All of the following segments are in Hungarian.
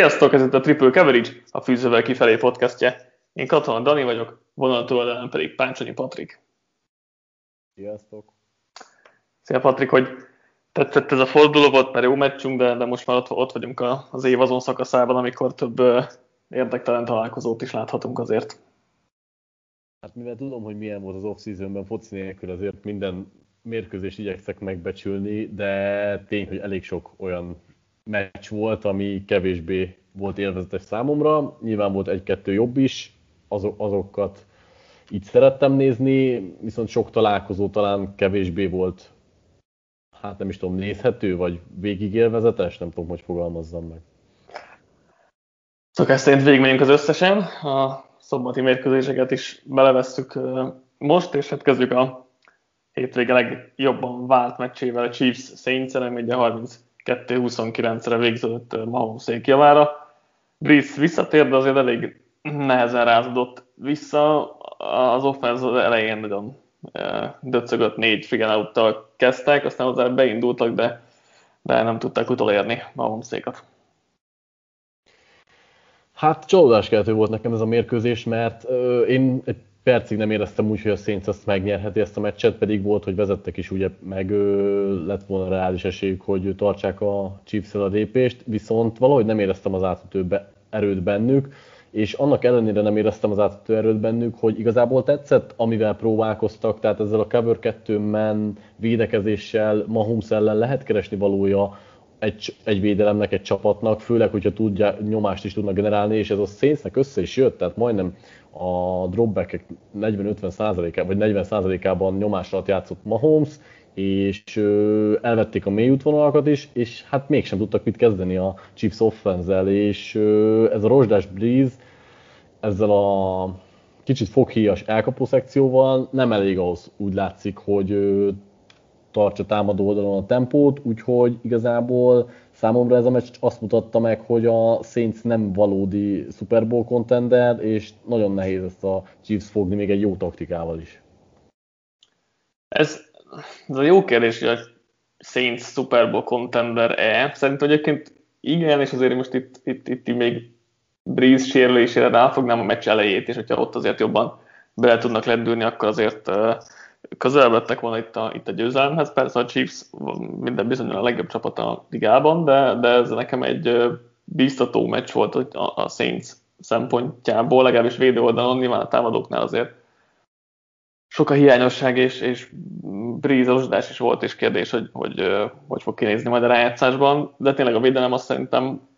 Sziasztok, ez itt a Triple Coverage, a Fűzővel kifelé podcastje. Én Katona Dani vagyok, vonaltól pedig Páncsonyi Patrik. Sziasztok. Szia Patrik, hogy tetszett ez a forduló, volt mert jó meccsünk, de, de most már ott, ott vagyunk az év azon szakaszában, amikor több érdektelen találkozót is láthatunk azért. Hát mivel tudom, hogy milyen volt az off-seasonben foci nélkül, azért minden mérkőzést igyekszek megbecsülni, de tény, hogy elég sok olyan meccs volt, ami kevésbé volt élvezetes számomra. Nyilván volt egy-kettő jobb is, azokat így szerettem nézni, viszont sok találkozó talán kevésbé volt, hát nem is tudom, nézhető, vagy végigélvezetes, nem tudom, hogy fogalmazzam meg. Szokás szerint végigmegyünk az összesen, a szombati mérkőzéseket is belevesszük most, és hát kezdjük a hétvége legjobban vált meccsével, a Chiefs saints ugye 30 2.29-re végződött Mahomesék javára. Breeze visszatér, de azért elég nehezen rázódott vissza. Az offenz az elején nagyon e, döcögött négy figyelőttal kezdtek, aztán hozzá beindultak, de, de nem tudták utolérni Mahomesékat. Hát csalódás keltő volt nekem ez a mérkőzés, mert ö, én egy percig nem éreztem úgy, hogy a Saints ezt megnyerheti ezt a meccset, pedig volt, hogy vezettek is, ugye meg ö, lett volna reális esélyük, hogy tartsák a chiefs a lépést, viszont valahogy nem éreztem az átütő erőt bennük, és annak ellenére nem éreztem az átütő erőt bennük, hogy igazából tetszett, amivel próbálkoztak, tehát ezzel a cover 2 men védekezéssel Mahomes ellen lehet keresni valója egy, egy védelemnek, egy csapatnak, főleg, hogyha tudja, nyomást is tudnak generálni, és ez a Saintsnek össze is jött, tehát majdnem a dropback 40-50 vagy 40% ában nyomás alatt játszott Mahomes, és elvették a mély útvonalakat is, és hát mégsem tudtak mit kezdeni a Chiefs offense és ez a rozsdás Breeze ezzel a kicsit foghíjas elkapó szekcióval nem elég ahhoz úgy látszik, hogy tartsa támadó oldalon a tempót, úgyhogy igazából számomra ez a meccs azt mutatta meg, hogy a Saints nem valódi Super Bowl contender, és nagyon nehéz ezt a Chiefs fogni még egy jó taktikával is. Ez, ez a jó kérdés, hogy a Saints Super Bowl contender-e. Szerintem egyébként igen, és azért most itt, itt, itt még Breeze sérülésére ráfognám a meccs elejét, és hogyha ott azért jobban bele tudnak lendülni, akkor azért közelebb lettek volna itt a, itt a győzelemhez. Persze a Chiefs minden bizony a legjobb csapat a ligában, de, de ez nekem egy bíztató meccs volt a, a Saints szempontjából, legalábbis védő oldalon, nyilván a támadóknál azért sok a hiányosság, és, és Breeze is volt, és kérdés, hogy, hogy hogy fog kinézni majd a rájátszásban, de tényleg a védelem azt szerintem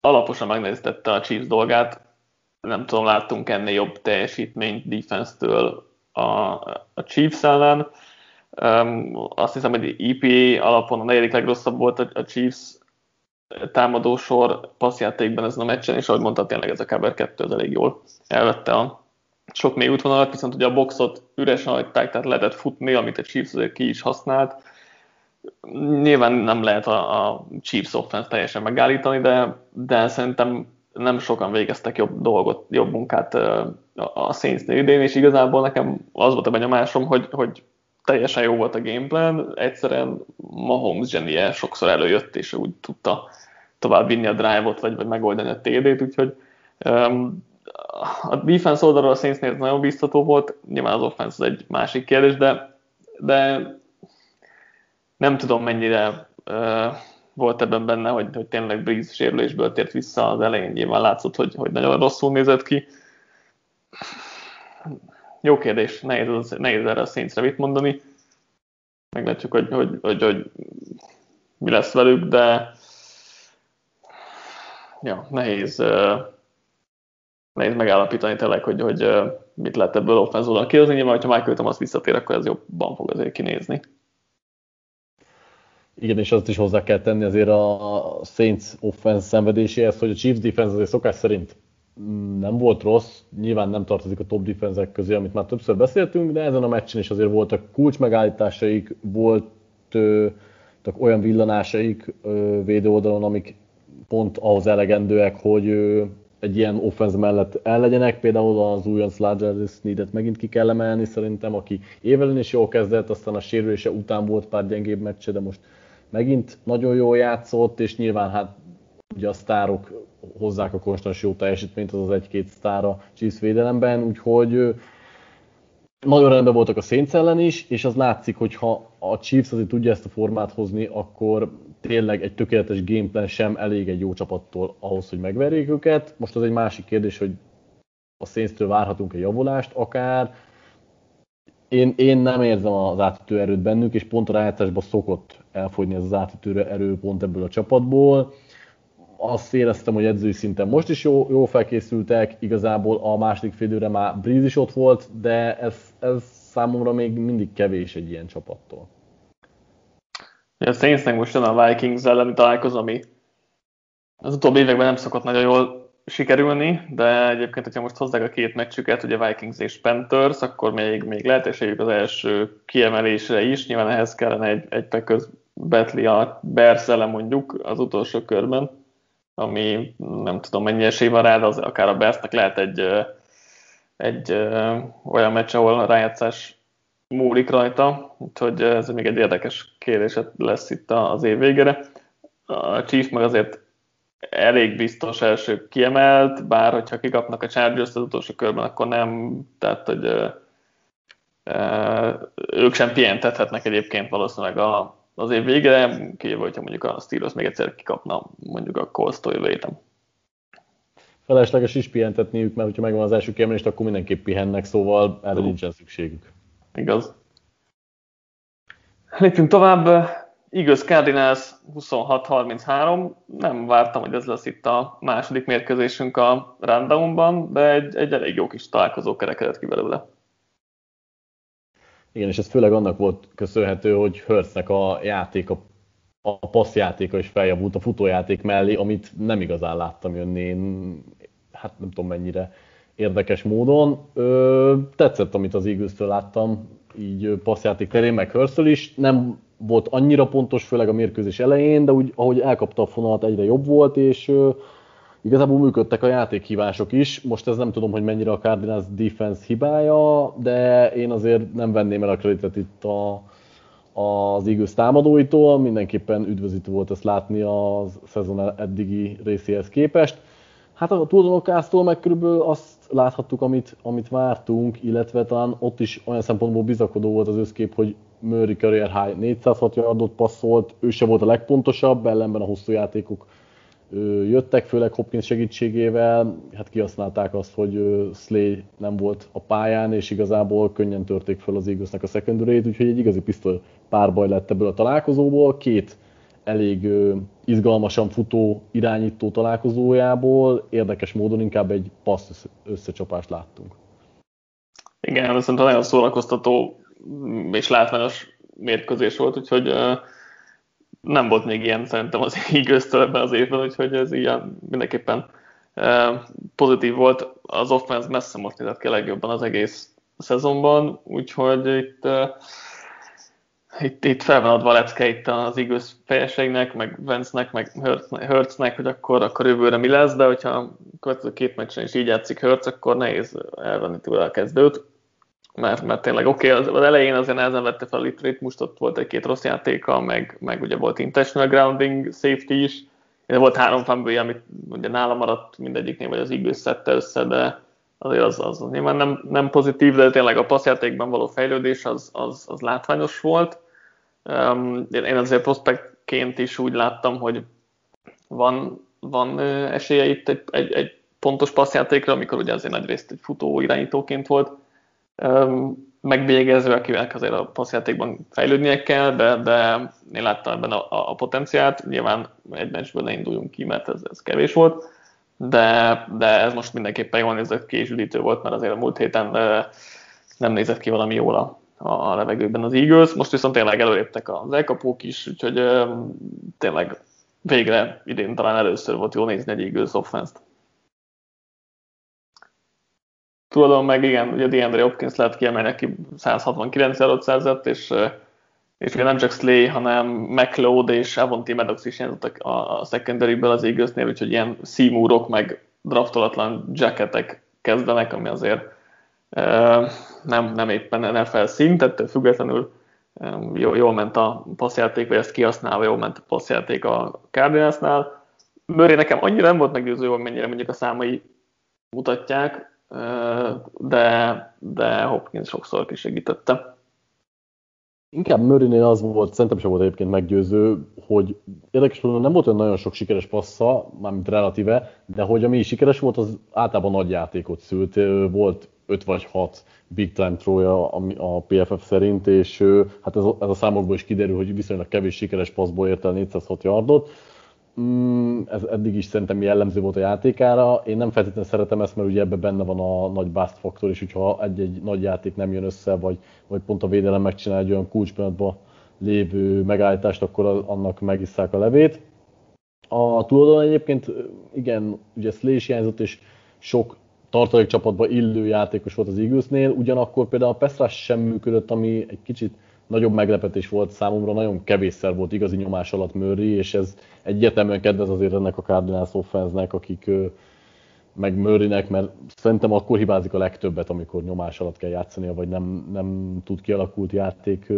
alaposan megnéztette a Chiefs dolgát, nem tudom, láttunk ennél jobb teljesítményt defense-től a, a Chiefs ellen. Um, azt hiszem, hogy EPA alapon a negyedik legrosszabb volt a, a Chiefs támadósor passzjátékben ezen a meccsen, és ahogy mondta, tényleg ez a cover 2 az elég jól elvette a sok mély útvonalat, viszont ugye a boxot üresen hagyták, tehát lehetett futni, amit a Chiefs azért ki is használt. Nyilván nem lehet a, a Chiefs offense teljesen megállítani, de, de szerintem nem sokan végeztek jobb dolgot, jobb munkát a saints idén, és igazából nekem az volt a benyomásom, hogy, hogy teljesen jó volt a gameplan, egyszerűen Mahomes zsenie sokszor előjött, és úgy tudta tovább vinni a drive-ot, vagy, vagy megoldani a TD-t, úgyhogy um, a defense oldalról a saints nagyon biztató volt, nyilván az offense az egy másik kérdés, de, de nem tudom mennyire uh, volt ebben benne, hogy, hogy tényleg Breeze sérülésből tért vissza az elején, nyilván látszott, hogy, hogy nagyon rosszul nézett ki. Jó kérdés, nehéz, nehéz erre a Saintsre mit mondani. Meglátjuk, hogy, hogy, hogy, hogy mi lesz velük, de ja, nehéz, nehéz megállapítani tényleg, hogy, hogy mit lehet ebből offenzólan kihozni. Nyilván, hogyha Michael Thomas visszatér, akkor ez jobban fog azért kinézni. Igen, és azt is hozzá kell tenni azért a Saints offense szenvedéséhez, hogy a Chiefs defense azért szokás szerint nem volt rossz, nyilván nem tartozik a top defenzek közé, amit már többször beszéltünk, de ezen a meccsen is azért voltak kulcs megállításaik, voltak olyan villanásaik védő oldalon, amik pont ahhoz elegendőek, hogy egy ilyen offense mellett el legyenek. Például az újonc Larger Sneedet megint ki kell emelni szerintem, aki évelén is jól kezdett, aztán a sérülése után volt pár gyengébb meccse, de most megint nagyon jól játszott, és nyilván hát ugye a sztárok hozzák a konstans jó teljesítményt az az egy-két sztára Chiefs védelemben, úgyhogy nagyon rendben voltak a Saints ellen is, és az látszik, hogy ha a Chiefs azért tudja ezt a formát hozni, akkor tényleg egy tökéletes gameplan sem elég egy jó csapattól ahhoz, hogy megverjék őket. Most az egy másik kérdés, hogy a Saints-től várhatunk egy javulást akár. Én, én nem érzem az átütő erőt bennük, és pont a rájátszásban szokott elfogyni ez az átütő erő pont ebből a csapatból. Azt éreztem, hogy edzői szinten most is jó, jó felkészültek, igazából a második félőre már Breeze is ott volt, de ez, ez számomra még mindig kevés egy ilyen csapattól. A Saintsnek most jön a Vikings elleni találkozó, ami az utóbbi években nem szokott nagyon jól sikerülni, de egyébként, hogyha most hozzák a két meccsüket, ugye Vikings és Panthers, akkor még, még lehet esélyük az első kiemelésre is. Nyilván ehhez kellene egy, egy Packers betli a Bears mondjuk az utolsó körben, ami nem tudom mennyi esély van rá, de az, akár a Bearsnek lehet egy, egy olyan meccs, ahol a rájátszás múlik rajta, úgyhogy ez még egy érdekes kérdés lesz itt az év végére. A Chiefs meg azért elég biztos első kiemelt, bár hogyha kikapnak a Chargers az utolsó körben, akkor nem, tehát hogy ö, ö, ők sem pihentethetnek egyébként valószínűleg a, az év végére, kivéve, hogyha mondjuk a Steelers még egyszer kikapna mondjuk a Colts-tól jövő héten. Felesleges is pihentetniük, mert hogyha megvan az első kiemelést, akkor mindenképp pihennek, szóval erre nincsen szükségük. Igaz. Lépjünk tovább. Igaz, Cardinals 26-33. Nem vártam, hogy ez lesz itt a második mérkőzésünk a rundownban, de egy, egy elég jó kis találkozó kerekedett ki belőle. Igen, és ez főleg annak volt köszönhető, hogy Hörsznek a játék, a, a passzjátéka is feljavult a futójáték mellé, amit nem igazán láttam jönni. Én, hát nem tudom mennyire érdekes módon. Ö, tetszett, amit az eagles láttam, így passzjáték terén, meg Hörszöl is. Nem volt annyira pontos, főleg a mérkőzés elején, de úgy, ahogy elkapta a fonalat, egyre jobb volt, és igazából működtek a játékhívások is. Most ez nem tudom, hogy mennyire a Cardinals defense hibája, de én azért nem venném el a kreditet itt a, az Eagles támadóitól. Mindenképpen üdvözítő volt ezt látni a szezon eddigi részéhez képest. Hát a tulajdonokásztól meg körülbelül azt láthattuk, amit, amit vártunk, illetve talán ott is olyan szempontból bizakodó volt az összkép, hogy Murray career high 406 yardot passzolt, ő se volt a legpontosabb, ellenben a hosszú játékok jöttek, főleg Hopkins segítségével, hát kihasználták azt, hogy Slay nem volt a pályán, és igazából könnyen törték fel az Eaglesnek a secondary úgyhogy egy igazi pisztoly párbaj lett ebből a találkozóból. Két elég izgalmasan futó irányító találkozójából érdekes módon inkább egy passz összecsapást láttunk. Igen, szerintem nagyon szórakoztató és látványos mérkőzés volt, úgyhogy nem volt még ilyen szerintem az igőztől ebben az évben, úgyhogy ez ilyen mindenképpen pozitív volt. Az offense messze most nézett ki legjobban az egész szezonban, úgyhogy itt itt, itt fel van adva a lecke itt az igaz fejeségnek, meg Vence-nek, meg Hertznek, hogy akkor, akkor jövőre mi lesz, de hogyha a következő két meccsen is így játszik Hertz, akkor nehéz elvenni tőle a kezdőt, mert, mert tényleg oké, okay, az, az elején azért nehezen vette fel itt ritmust, ott volt egy-két rossz játéka, meg, meg ugye volt intentional grounding, safety is, de volt három fumble amit ugye nála maradt mindegyiknél, vagy az igaz szedte össze, de azért az, az nyilván nem, nem pozitív, de tényleg a passzjátékban való fejlődés az, az, az látványos volt. Um, én azért prospektként is úgy láttam, hogy van, van esélye itt egy, egy, egy pontos passzjátékra, amikor ugye azért nagy részt egy futó irányítóként volt megvégezve, akivel azért a passzjátékban fejlődnie kell, de, de én láttam ebben a, a, a potenciált. Nyilván egy meccsből ne induljunk ki, mert ez, ez kevés volt de, de ez most mindenképpen jól nézett ki, és üdítő volt, mert azért a múlt héten nem nézett ki valami jól a, a levegőben az Eagles. Most viszont tényleg előléptek az elkapók is, úgyhogy tényleg végre idén talán először volt jól nézni egy Eagles offense-t. Tudom meg, igen, ugye DeAndre Hopkins lehet kiemelni, aki 169 yardot szerzett, és és ugye nem csak Slay, hanem McLeod és Avonti Maddox is jelentottak a, a secondary-ből az Eaglesnél, úgyhogy ilyen Seymourok meg draftolatlan jacketek kezdenek, ami azért nem, nem éppen NFL szint, ettől függetlenül jól, jól ment a passzjáték, vagy ezt kihasználva jól ment a passzjáték a Cardinalsnál. Murray nekem annyira nem volt meggyőző, hogy mennyire mondjuk a számai mutatják, de, de Hopkins sokszor kisegítette. Inkább Murraynél az volt, szerintem sem volt egyébként meggyőző, hogy érdekes módon nem volt olyan nagyon sok sikeres passza, mármint relatíve, de hogy ami sikeres volt, az általában nagy játékot szült. Volt 5 vagy 6 big time trója a PFF szerint, és hát ez a, ez a számokból is kiderül, hogy viszonylag kevés sikeres passzból ért el 406 yardot. Mm, ez eddig is szerintem jellemző volt a játékára. Én nem feltétlenül szeretem ezt, mert ugye ebben benne van a nagy bust faktor, és hogyha egy-egy nagy játék nem jön össze, vagy, vagy pont a védelem megcsinál egy olyan kulcspillanatban lévő megállítást, akkor annak megisszák a levét. A túloldalon egyébként igen, ugye Slay is hiányzott, és sok tartalék csapatba illő játékos volt az Eaglesnél, ugyanakkor például a Pestrás sem működött, ami egy kicsit nagyobb meglepetés volt számomra, nagyon kevésszer volt igazi nyomás alatt Murray, és ez egyértelműen kedvez azért ennek a Cardinals offense akik meg Murraynek, mert szerintem akkor hibázik a legtöbbet, amikor nyomás alatt kell játszania, vagy nem, nem tud kialakult játék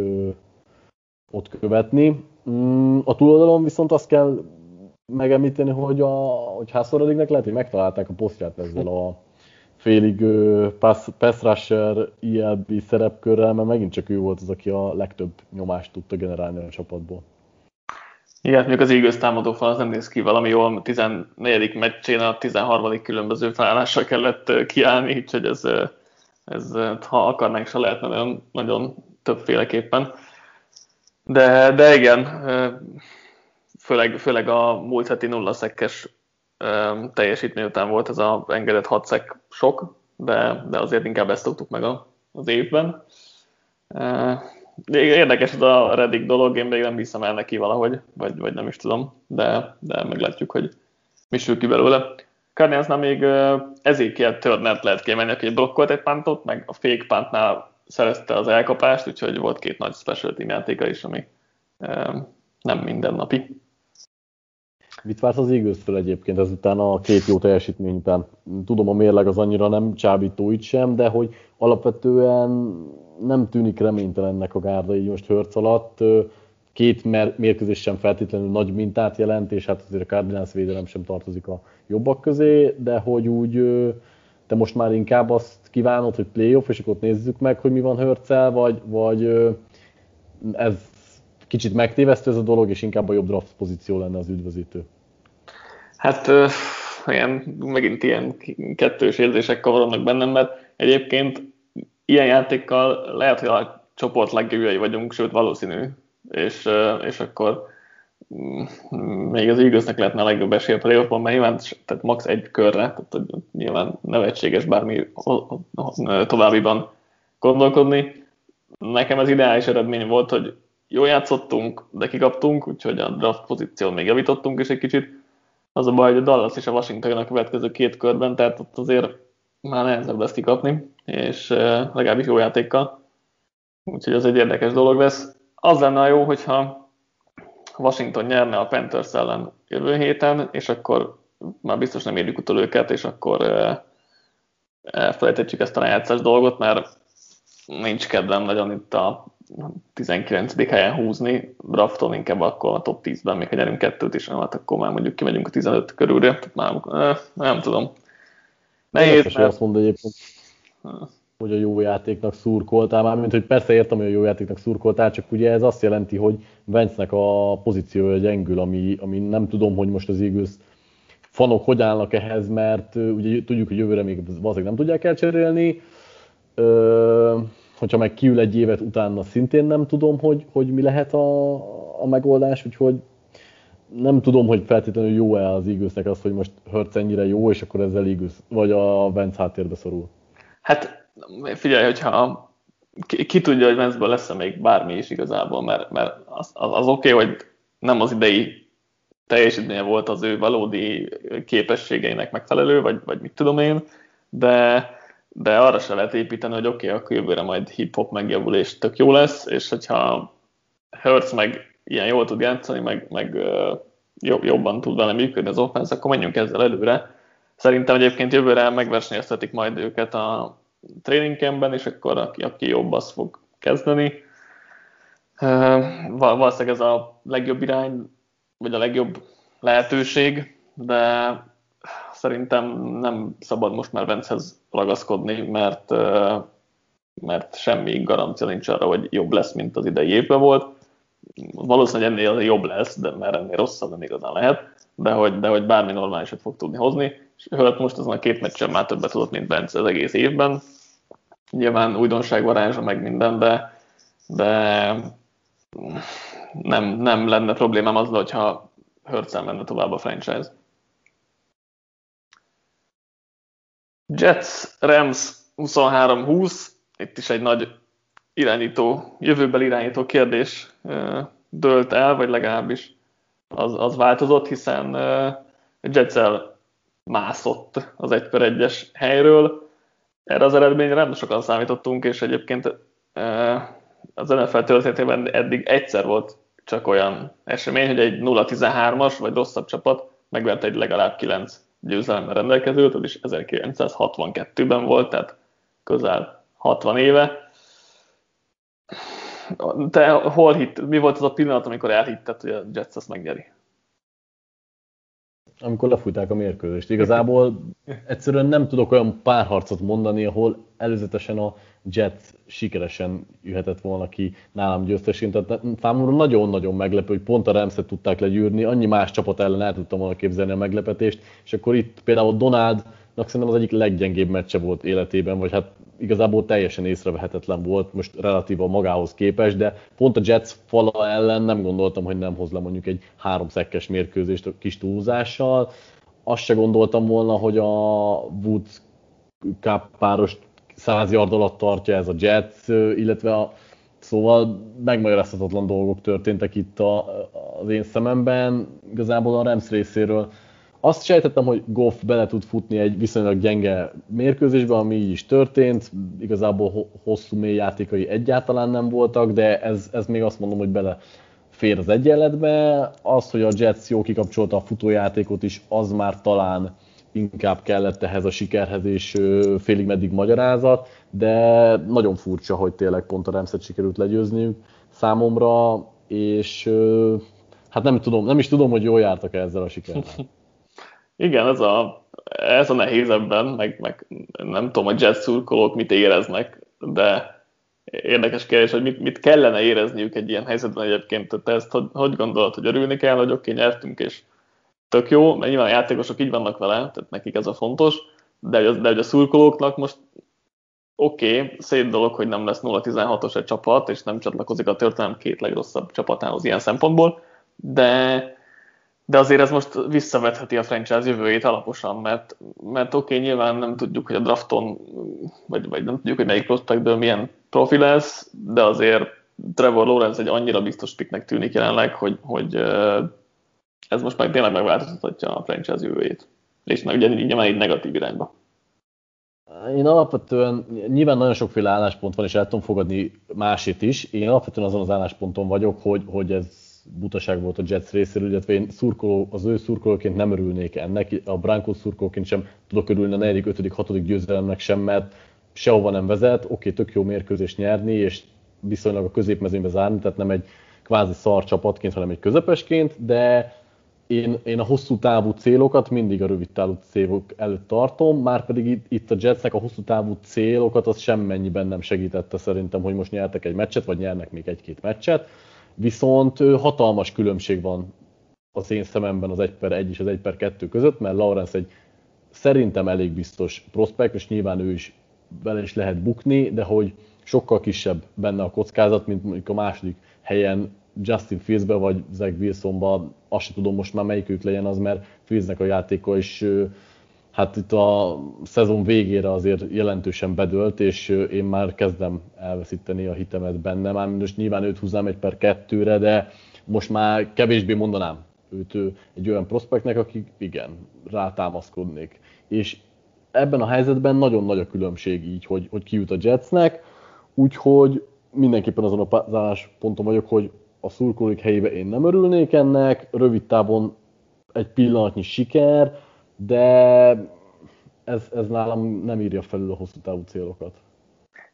ott követni. Mm, a túloldalon viszont azt kell megemlíteni, hogy, a, hogy Hászorodignek lehet, hogy megtalálták a posztját ezzel a félig pass, pass rusher ILB szerepkörrel, mert megint csak ő volt az, aki a legtöbb nyomást tudta generálni a csapatból. Igen, mondjuk az Eagles támadó fal az nem néz ki valami jól, a 14. meccsén a 13. különböző felállással kellett kiállni, úgyhogy ez, ez ha akarnánk, se lehetne nagyon, nagyon többféleképpen. De, de igen, főleg, főleg a múlt heti nulla szekkes teljesítmény után volt ez a engedett 6 szek sok, de, de azért inkább ezt tudtuk meg a, az évben. Érdekes ez a Reddick dolog, én még nem hiszem el neki valahogy, vagy, vagy nem is tudom, de, de meglátjuk, hogy mi sül ki belőle. Cardinalsnál még ezért Turnert lehet kiemelni, aki blokkolt egy pántot, meg a fake pántnál szerezte az elkapást, úgyhogy volt két nagy special team játéka is, ami nem mindennapi. Mit vársz az eagles egyébként ezután a két jó teljesítmény után? Tudom, a mérleg az annyira nem csábító itt sem, de hogy alapvetően nem tűnik reménytelennek a gárda így most hörc alatt. Két mérkőzés sem feltétlenül nagy mintát jelent, és hát azért a Cardinals védelem sem tartozik a jobbak közé, de hogy úgy te most már inkább azt kívánod, hogy playoff, és akkor ott nézzük meg, hogy mi van hörccel, vagy, vagy ez kicsit megtévesztő ez a dolog, és inkább a jobb draft pozíció lenne az üdvözítő. Hát ilyen, megint ilyen kettős érzések kavarodnak bennem, mert egyébként ilyen játékkal lehet, hogy a csoport legjobbjai vagyunk, sőt valószínű, és, és akkor mm, még az igaznak lehetne a legjobb esély a playoffban, mert nyilván tehát max. egy körre, tehát nyilván nevetséges bármi továbbiban gondolkodni. Nekem ez ideális eredmény volt, hogy jól játszottunk, de kikaptunk, úgyhogy a draft pozíción még javítottunk is egy kicsit. Az a baj, hogy a Dallas és a Washington a következő két körben, tehát ott azért már nehezebb lesz kikapni, és legalábbis jó játékkal. Úgyhogy az egy érdekes dolog lesz. Az lenne jó, hogyha Washington nyerne a Panthers ellen jövő héten, és akkor már biztos nem érjük utol őket, és akkor elfelejtetjük ezt a rájátszás dolgot, mert nincs kedvem nagyon itt a 19. helyen húzni, drafton inkább akkor a top 10-ben, még ha nyerünk kettőt is, hát akkor már mondjuk kimegyünk a 15 körülre, tehát már nem, nem tudom. Nehéz, mert... azt mondod egyébként, hogy a jó játéknak szurkoltál, már mint hogy persze értem, hogy a jó játéknak szurkoltál, csak ugye ez azt jelenti, hogy Vence-nek a pozíciója gyengül, ami, ami nem tudom, hogy most az Eagles fanok hogy állnak ehhez, mert ugye tudjuk, hogy jövőre még valószínűleg nem tudják elcserélni. Ö, hogyha meg kiül egy évet utána szintén nem tudom, hogy, hogy mi lehet a, a megoldás, úgyhogy nem tudom, hogy feltétlenül jó-e az Eaglesnek az, hogy most Hurts ennyire jó, és akkor ezzel Eagles, vagy a Vance háttérbe szorul. Hát figyelj, hogyha ki, ki tudja, hogy Vance-ből lesz-e még bármi is igazából, mert, mert az, az, az oké, okay, hogy nem az idei teljesítménye volt az ő valódi képességeinek megfelelő, vagy, vagy mit tudom én, de de arra se lehet építeni, hogy oké, okay, akkor jövőre majd hip-hop megjavul, és tök jó lesz, és hogyha Hertz meg ilyen jól tud játszani, meg, meg jobban tud vele működni az offense, akkor menjünk ezzel előre. Szerintem egyébként jövőre megversenyeztetik majd őket a training campben, és akkor aki, aki jobb, az fog kezdeni. Valószínűleg ez a legjobb irány, vagy a legjobb lehetőség, de szerintem nem szabad most már Vencehez ragaszkodni, mert, mert semmi garancia nincs arra, hogy jobb lesz, mint az idei évben volt. Valószínűleg ennél jobb lesz, de mert ennél rosszabb nem igazán lehet, de hogy, de hogy bármi normálisat fog tudni hozni. És Hört most azon a két meccsen már többet tudott, mint Bence az egész évben. Nyilván újdonság varázsa meg minden, de, de nem, nem lenne problémám azzal, hogyha Hurtsel menne tovább a franchise. Jets, Rams 23-20, itt is egy nagy irányító, jövőbeli irányító kérdés dölt el, vagy legalábbis az, az változott, hiszen Jetsel mászott az 1 per 1-es helyről. Erre az eredményre nem sokan számítottunk, és egyébként az NFL történetében eddig egyszer volt csak olyan esemény, hogy egy 0-13-as vagy rosszabb csapat megvert egy legalább 9 győzelemmel rendelkezőt, az is 1962-ben volt, tehát közel 60 éve. Te hol hitt, mi volt az a pillanat, amikor elhitted, hogy a Jets azt megnyeri? Amikor lefújták a mérkőzést. Igazából egyszerűen nem tudok olyan párharcot mondani, ahol előzetesen a Jets sikeresen jöhetett volna ki nálam győztesén. Tehát számomra nagyon-nagyon meglepő, hogy pont a rams tudták legyűrni, annyi más csapat ellen el tudtam volna képzelni a meglepetést, és akkor itt például Donaldnak szerintem az egyik leggyengébb meccse volt életében, vagy hát igazából teljesen észrevehetetlen volt, most relatíva magához képest, de pont a Jets fala ellen nem gondoltam, hogy nem hoz le mondjuk egy három szekkes mérkőzést kis túlzással. Azt se gondoltam volna, hogy a Woods Cup párost 100 yard alatt tartja ez a Jets, illetve a, szóval megmagyarázhatatlan dolgok történtek itt a, az én szememben. Igazából a Rams részéről azt sejtettem, hogy Goff bele tud futni egy viszonylag gyenge mérkőzésbe, ami így is történt. Igazából hosszú mély játékai egyáltalán nem voltak, de ez, ez még azt mondom, hogy bele fér az egyenletbe. Az, hogy a Jets jó kikapcsolta a futójátékot is, az már talán inkább kellett ehhez a sikerhez, és félig meddig magyarázat, de nagyon furcsa, hogy tényleg pont a Remszet sikerült legyőzniük számomra, és hát nem, tudom, nem is tudom, hogy jól jártak -e ezzel a sikerrel. Igen, ez a, ez a nehéz ebben, meg, meg nem tudom, a jazz szurkolók mit éreznek, de érdekes kérdés, hogy mit, mit kellene érezniük egy ilyen helyzetben egyébként. Te ezt hogy, hogy gondolod, hogy örülni kell, hogy oké, okay, nyertünk, és tök jó, mert nyilván a játékosok így vannak vele, tehát nekik ez a fontos, de, hogy, de hogy a szurkolóknak most oké, okay, szép dolog, hogy nem lesz 0-16-os egy csapat, és nem csatlakozik a történelem két legrosszabb csapatához ilyen szempontból, de, de azért ez most visszavetheti a franchise jövőjét alaposan, mert, mert oké, okay, nyilván nem tudjuk, hogy a drafton, vagy, vagy nem tudjuk, hogy melyik prospectből milyen profi lesz, de azért Trevor Lawrence egy annyira biztos piknek tűnik jelenleg, hogy, hogy ez most meg tényleg megváltoztatja a franchise jövőjét. És meg ugye nyilván egy negatív irányba. Én alapvetően, nyilván nagyon sokféle álláspont van, és el tudom fogadni másét is. Én alapvetően azon az állásponton vagyok, hogy, hogy ez butaság volt a Jets részéről, illetve én szurkoló, az ő szurkolóként nem örülnék ennek, a Broncos szurkolóként sem tudok örülni a 4., 5., 6. győzelemnek sem, mert sehova nem vezet, oké, tök jó mérkőzést nyerni, és viszonylag a középmezőnybe zárni, tehát nem egy kvázi szar csapatként, hanem egy közepesként, de én, én a hosszú távú célokat mindig a rövid távú célok előtt tartom, már pedig itt, itt a Jetsnek a hosszú távú célokat az semmennyiben nem segítette szerintem, hogy most nyertek egy meccset, vagy nyernek még egy-két meccset. Viszont hatalmas különbség van az én szememben az 1 per 1 és az 1 per 2 között, mert Lawrence egy szerintem elég biztos prospekt, és nyilván ő is bele is lehet bukni, de hogy sokkal kisebb benne a kockázat, mint mondjuk a második helyen Justin Fieldsbe vagy Zach Wilsonba, azt sem tudom most már melyikük legyen az, mert Fieldsnek a játéka is hát itt a szezon végére azért jelentősen bedölt, és én már kezdem elveszíteni a hitemet benne. Már most nyilván őt húznám egy per kettőre, de most már kevésbé mondanám őt egy olyan prospektnek, akik igen, rátámaszkodnék. És ebben a helyzetben nagyon nagy a különbség így, hogy, hogy kijut a Jetsnek, úgyhogy mindenképpen azon a állásponton vagyok, hogy a szurkolók helyébe én nem örülnék ennek, rövid távon egy pillanatnyi siker, de ez, ez nálam nem írja felül a hosszú távú célokat.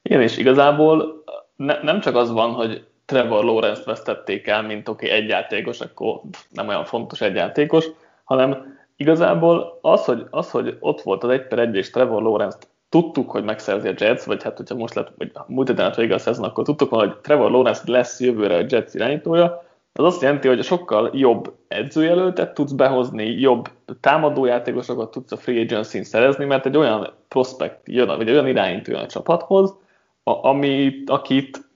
Igen, és igazából ne, nem csak az van, hogy Trevor Lawrence-t vesztették el, mint oké, okay, egy játékos, akkor nem olyan fontos egy játékos, hanem igazából az, hogy, az, hogy ott volt az 1 per 1 és Trevor Lawrence tudtuk, hogy megszerzi a Jets, vagy hát hogyha most lett, vagy múlt héten lett vége a szezon, akkor tudtuk, hogy Trevor Lawrence lesz jövőre a Jets irányítója, az azt jelenti, hogy sokkal jobb edzőjelöltet tudsz behozni, jobb támadójátékosokat tudsz a free agency szerezni, mert egy olyan prospekt jön, vagy egy olyan irányító jön a csapathoz, ami, akit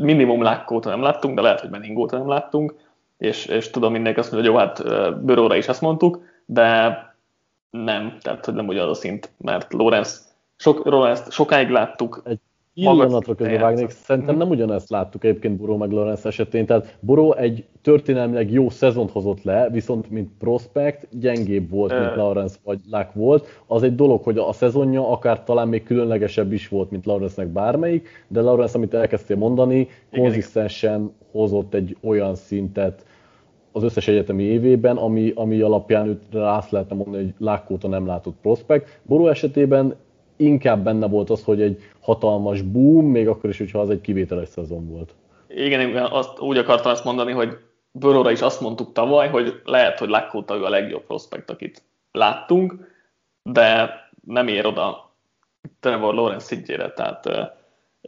minimum lákkóta nem láttunk, de lehet, hogy Meningóta nem láttunk, és, és tudom mindenki azt mondja, hogy jó, hát Bőróra is azt mondtuk, de nem, tehát hogy nem ugyanaz a szint, mert Lorenz, sok, Lorenz sokáig láttuk, egy pillanatra vágnék, szerintem nem ugyanezt láttuk egyébként Boró meg Lorenz esetén, tehát Boró egy történelmileg jó szezont hozott le, viszont mint prospect gyengébb volt, mint Lorenz vagy Lák volt. Az egy dolog, hogy a szezonja akár talán még különlegesebb is volt, mint Lorenznek bármelyik, de Lorenz, amit elkezdtél mondani, konzisztensen hozott egy olyan szintet, az összes egyetemi évében, ami, ami alapján őt rá azt lehetne mondani, hogy Lákkóta nem látott prospekt. Boró esetében inkább benne volt az, hogy egy hatalmas boom, még akkor is, hogyha az egy kivételes szezon volt. Igen, azt, úgy akartam ezt mondani, hogy Bőróra is azt mondtuk tavaly, hogy lehet, hogy Lakóta a legjobb prospekt, akit láttunk, de nem ér oda Trevor Lawrence szintjére, tehát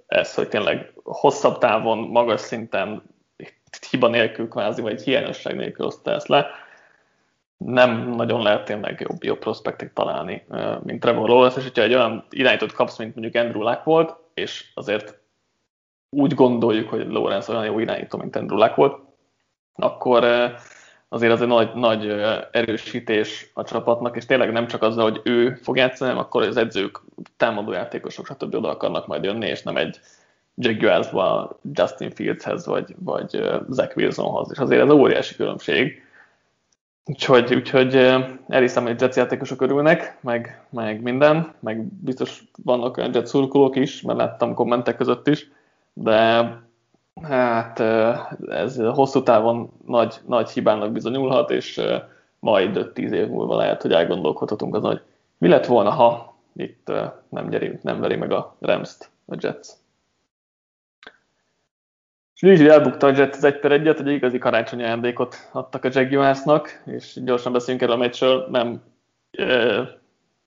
ez, hogy tényleg hosszabb távon, magas szinten, hiba nélkül kvázi, vagy hiányosság nélkül oszta ezt le, nem nagyon lehet tényleg jobb, jobb prospektet találni, mint Trevor Lawrence, és hogyha egy olyan irányítót kapsz, mint mondjuk Andrew Luck volt, és azért úgy gondoljuk, hogy Lawrence olyan jó irányító, mint Andrew Luck volt, akkor azért az egy nagy, nagy erősítés a csapatnak, és tényleg nem csak azzal, hogy ő fog játszani, hanem akkor az edzők, támadójátékosok, stb. oda akarnak majd jönni, és nem egy Jaguarsba, Justin Fieldshez, vagy, vagy Zach Wilsonhoz, és azért ez óriási különbség Úgyhogy, úgyhogy elhiszem, hogy Jets játékosok örülnek, meg, meg minden, meg biztos vannak olyan Jets szurkolók is, mert láttam kommentek között is, de hát ez hosszú távon nagy, nagy hibának bizonyulhat, és majd 5-10 év múlva lehet, hogy elgondolkodhatunk azon, hogy mi lett volna, ha itt nem, gyeri, nem veri meg a Rams-t a Jets. Így elbukta a az 1 per 1 egy igazi karácsonyi ajándékot adtak a Jaguarsnak, és gyorsan beszéljünk erről a meccsről, nem e,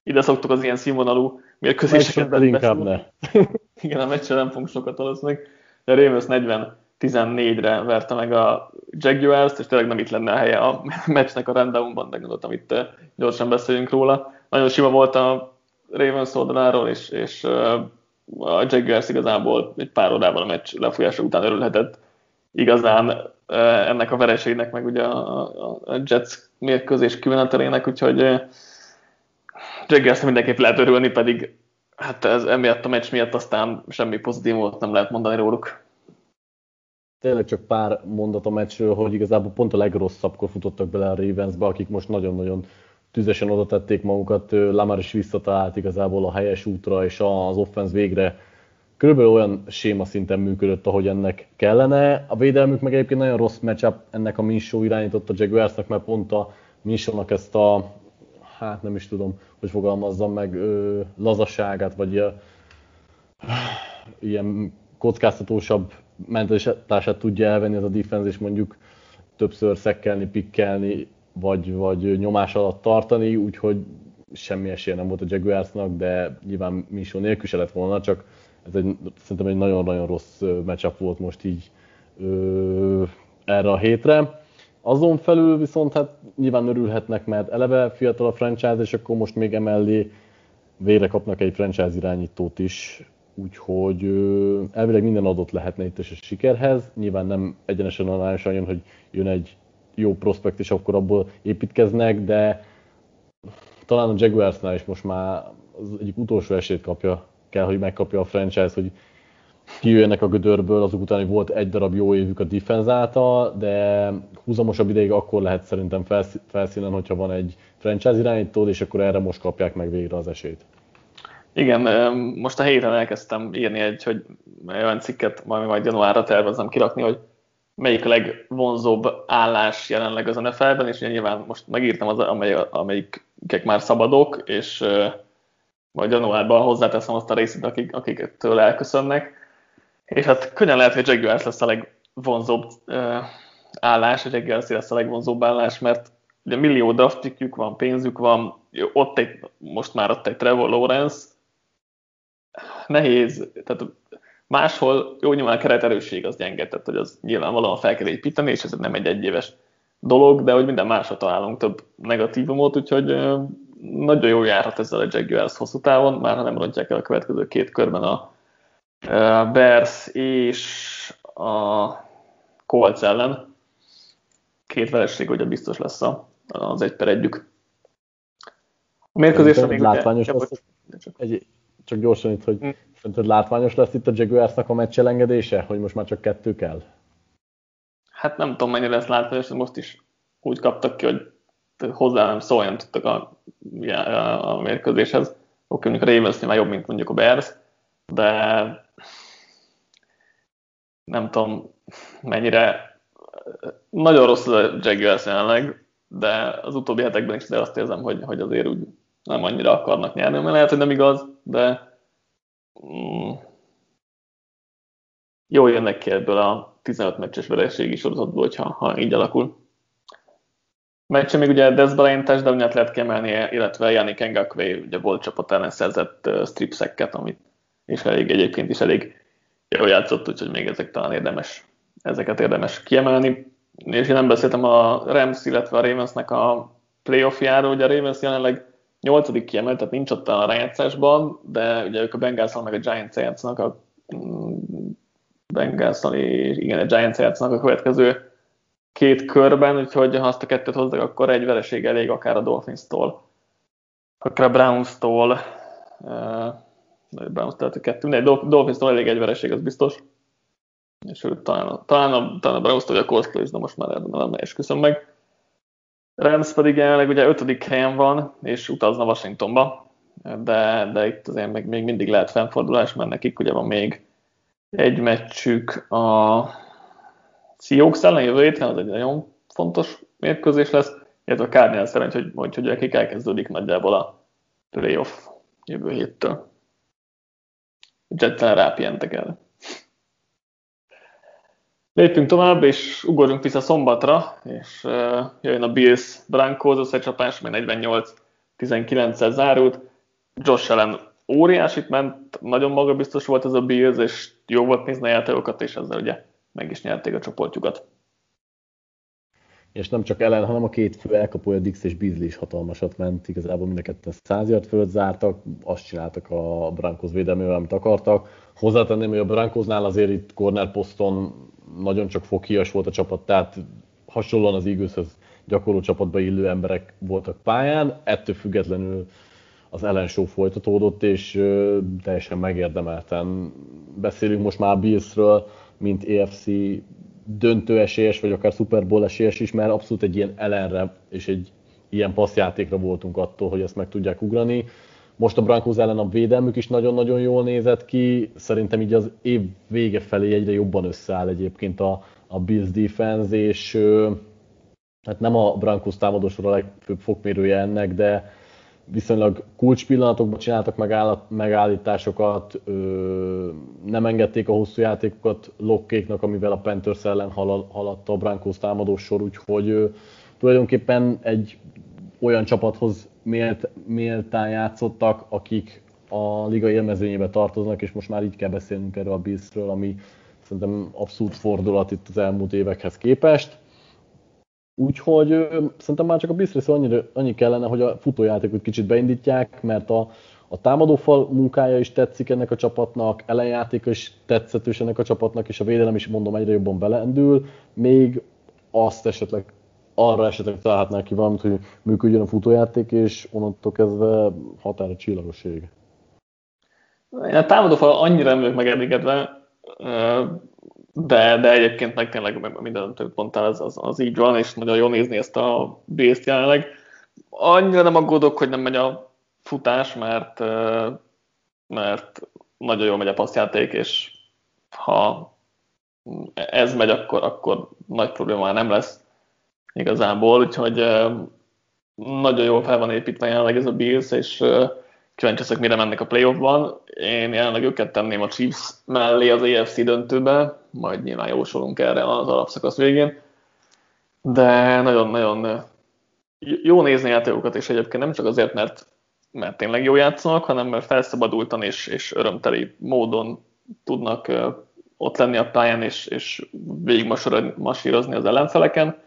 ide szoktuk az ilyen színvonalú mérkőzéseket. Inkább ne. Igen, a meccsről nem fogunk sokat valószínűleg. De Ravens 40-14-re verte meg a Jaguars-t, és tényleg nem itt lenne a helye a meccsnek a rundownban, de gondoltam itt gyorsan beszéljünk róla. Nagyon sima volt a Ravens oldaláról, és, és a Jaguars igazából egy pár órában a meccs lefolyása után örülhetett igazán ennek a vereségnek, meg ugye a, a Jets mérkőzés kimenetelének, úgyhogy Jaguars mindenképp lehet örülni, pedig hát ez emiatt a meccs miatt aztán semmi pozitívot nem lehet mondani róluk. Tényleg csak pár mondat a meccsről, hogy igazából pont a legrosszabbkor futottak bele a Ravensbe, akik most nagyon-nagyon tüzesen oda tették magukat, Lamar is visszatalált igazából a helyes útra, és az offense végre körülbelül olyan séma szinten működött, ahogy ennek kellene. A védelmük meg egyébként nagyon rossz matchup ennek a Minshew irányított a Jaguarsnak, mert pont a Minshewnak ezt a, hát nem is tudom, hogy fogalmazzam meg, ö, lazaságát, vagy ö, ilyen kockáztatósabb mentalitását tudja elvenni ez a defense, és mondjuk többször szekkelni, pikkelni, vagy, vagy nyomás alatt tartani, úgyhogy semmi esélye nem volt a Jaguarsnak, de nyilván Minshew nélkül se lett volna, csak ez egy, szerintem egy nagyon-nagyon rossz matchup volt most így ö, erre a hétre. Azon felül viszont hát nyilván örülhetnek, mert eleve fiatal a franchise, és akkor most még emellé végre kapnak egy franchise irányítót is, úgyhogy ö, elvileg minden adott lehetne itt is a sikerhez. Nyilván nem egyenesen arányosan jön, hogy jön egy jó prospekt, és akkor abból építkeznek, de talán a Jaguarsnál is most már az egyik utolsó esélyt kapja, kell, hogy megkapja a franchise, hogy kijöjjenek a gödörből, azok után, hogy volt egy darab jó évük a defense által, de húzamosabb ideig akkor lehet szerintem felszínen, hogyha van egy franchise irányító, és akkor erre most kapják meg végre az esélyt. Igen, most a héten elkezdtem írni egy, hogy olyan cikket majd, majd januárra tervezem kirakni, hogy melyik legvonzóbb állás jelenleg az NFL-ben, és nyilván most megírtam az, amely, amelyikek már szabadok, és uh, majd januárban hozzáteszem azt a részét, akik, akik tőle elköszönnek. És hát könnyen lehet, hogy Jaguars lesz a legvonzóbb uh, állás, a Jaguars lesz a legvonzóbb állás, mert ugye millió draftjük van, pénzük van, ott egy, most már ott egy Trevor Lawrence, nehéz, tehát máshol jó nyilván a kereterősség az gyenge, tehát hogy az nyilvánvalóan fel kell építeni, és ez nem egy egyéves dolog, de hogy minden másra találunk több negatívumot, úgyhogy nagyon jó járhat ezzel a Jaguars hosszú távon, már ha nem rontják el a következő két körben a Bears és a Colts ellen. Két vereség, hogy biztos lesz az egy per együk. A mérkőzésre még látványos ugye, lesz, csak. Egy, csak gyorsan itt, hogy hmm. szerinted látványos lesz itt a Jaguarsnak a meccs elengedése, hogy most már csak kettő kell? Hát nem tudom, mennyire lesz látványos, de most is úgy kaptak ki, hogy hozzá nem szóljon tudtak a, a, a mérkőzéshez. Oké, mondjuk a Ravens már jobb, mint mondjuk a Bears, de nem tudom, mennyire nagyon rossz a Jaguars jelenleg, de az utóbbi hetekben is azt érzem, hogy, hogy azért úgy nem annyira akarnak nyerni, mert lehet, hogy nem igaz, de mm, jól jönnek ki ebből a 15 meccses vereségi sorozatból, hogyha ha így alakul. Meccse még ugye Bryant de ugyanát lehet kiemelni, illetve Yannick Ngakwe ugye volt csapat ellen szerzett stripszekket, amit és elég egyébként is elég jól játszott, úgyhogy még ezek talán érdemes, ezeket érdemes kiemelni. És én nem beszéltem a Rams, illetve a Ravensnek a playoffjáról, ugye a Ravens jelenleg 8. kiemelt, tehát nincs ott a rájátszásban, de ugye ők a bengals meg a Giants játszanak, a mm, bengals és igen, a Giants játszanak a következő két körben, úgyhogy ha azt a kettőt hozzák, akkor egy vereség elég akár a Dolphins-tól, akár a Browns-tól, uh, Browns tehát a kettő, de Dolphins-tól elég egy vereség, az biztos. És ő talán, talán a, talán a Browns-tól, vagy a colts is, de most már ebben nem esküszöm meg. Rams pedig jelenleg ugye ötödik helyen van, és utazna Washingtonba, de, de itt azért még, még mindig lehet fennfordulás, mert nekik ugye van még egy meccsük a Seahawks ellen jövő héten, az egy nagyon fontos mérkőzés lesz, illetve a Cardinals szerint, hogy, hogy, hogy akik elkezdődik nagyjából a playoff jövő héttől. Jettel rápientek el. Lépjünk tovább, és ugorjunk vissza szombatra, és uh, jön a Bills Broncos összecsapás, mely 48-19-el zárult. Josh Allen óriásit ment, nagyon magabiztos volt ez a Bills, és jó volt nézni a játékokat, és ezzel ugye meg is nyerték a csoportjukat. És nem csak ellen, hanem a két fő elkapója, Dix és Beasley is hatalmasat ment, igazából mind a ketten 100 yard fölött zártak, azt csináltak a Broncos védelmével, amit akartak. Hozzátenném, hogy a Broncosnál azért itt corner poszton nagyon csak foghíjas volt a csapat, tehát hasonlóan az Eagleshez gyakorló csapatba illő emberek voltak pályán, ettől függetlenül az ellenshow folytatódott, és teljesen megérdemelten beszélünk most már Billsről, mint EFC döntő esélyes, vagy akár Super Bowl esélyes is, mert abszolút egy ilyen ellenre és egy ilyen passzjátékra voltunk attól, hogy ezt meg tudják ugrani. Most a Broncos ellen a védelmük is nagyon-nagyon jól nézett ki, szerintem így az év vége felé egyre jobban összeáll egyébként a, a Bills defense, és hát nem a Broncos támadósor a legfőbb fokmérője ennek, de viszonylag kulcs pillanatokban csináltak megállításokat, nem engedték a hosszú játékokat Lokkéknak, amivel a Panthers ellen haladt a Broncos támadós sor, úgyhogy tulajdonképpen egy olyan csapathoz mélt, méltán játszottak, akik a liga élmezőnyébe tartoznak, és most már így kell beszélnünk erről a Billsről, ami szerintem abszolút fordulat itt az elmúlt évekhez képest. Úgyhogy szerintem már csak a Biszrész annyira, annyi kellene, hogy a futójátékot kicsit beindítják, mert a, a támadófal munkája is tetszik ennek a csapatnak, ellenjátéka is tetszetős ennek a csapatnak, és a védelem is mondom egyre jobban belendül, még azt esetleg arra esetleg találhatnák ki valamit, hogy működjön a futójáték, és onnantól kezdve határa csillagos ég. Én a támadófal annyira nem vagyok megelégedve, de, de egyébként meg tényleg minden, amit mondtál, az, az, az, így van, és nagyon jó nézni ezt a bészt jelenleg. Annyira nem aggódok, hogy nem megy a futás, mert, mert nagyon jól megy a passzjáték, és ha ez megy, akkor, akkor nagy probléma nem lesz igazából, úgyhogy nagyon jól fel van építve jelenleg ez a Bills, és kíváncsi leszek, mire mennek a playoffban. Én jelenleg őket tenném a Chiefs mellé az AFC döntőbe, majd nyilván jósolunk erre az alapszakasz végén. De nagyon-nagyon jó nézni játékokat, és egyébként nem csak azért, mert, mert tényleg jó játszanak, hanem mert felszabadultan és, és örömteli módon tudnak ott lenni a pályán, és, és végig masírozni az ellenfeleken.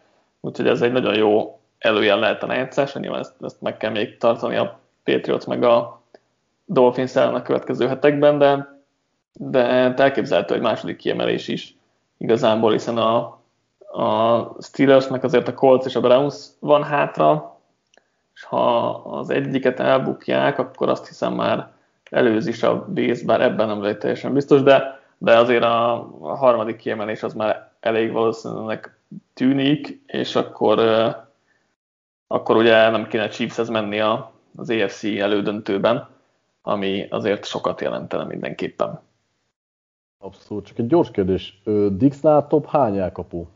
Úgyhogy ez egy nagyon jó előjel lehet a rájátszásra, nyilván ezt, ezt meg kell még tartani a Patriots meg a Dolphins ellen a következő hetekben, de, de elképzelhető egy második kiemelés is igazából, hiszen a, a Steelersnek azért a Colts és a Browns van hátra, és ha az egyiket elbukják, akkor azt hiszem már előz is a Bills, bár ebben nem lehet teljesen biztos, de, de azért a, a harmadik kiemelés az már elég valószínűleg tűnik, és akkor, akkor ugye nem kéne Chiefshez menni a, az AFC elődöntőben, ami azért sokat jelentene mindenképpen. Abszolút, csak egy gyors kérdés. Dixnál top hány elkapó?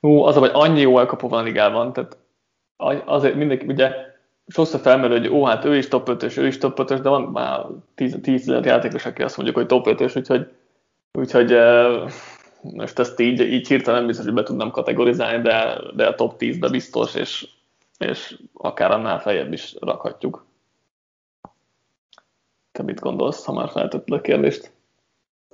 Hú, az, hogy annyi jó elkapó van a ligában, tehát azért mindenki, ugye sokszor felmerül, hogy ó, hát ő is top 5-ös, ő is top 5-ös, de van már 10, 10 játékos, aki azt mondjuk, hogy top 5-ös, úgyhogy, úgyhogy most ezt így, így hirtelen nem biztos, hogy be tudnám kategorizálni, de, de a top 10-be biztos, és, és akár annál feljebb is rakhatjuk. Te mit gondolsz, ha már feltetted a kérdést?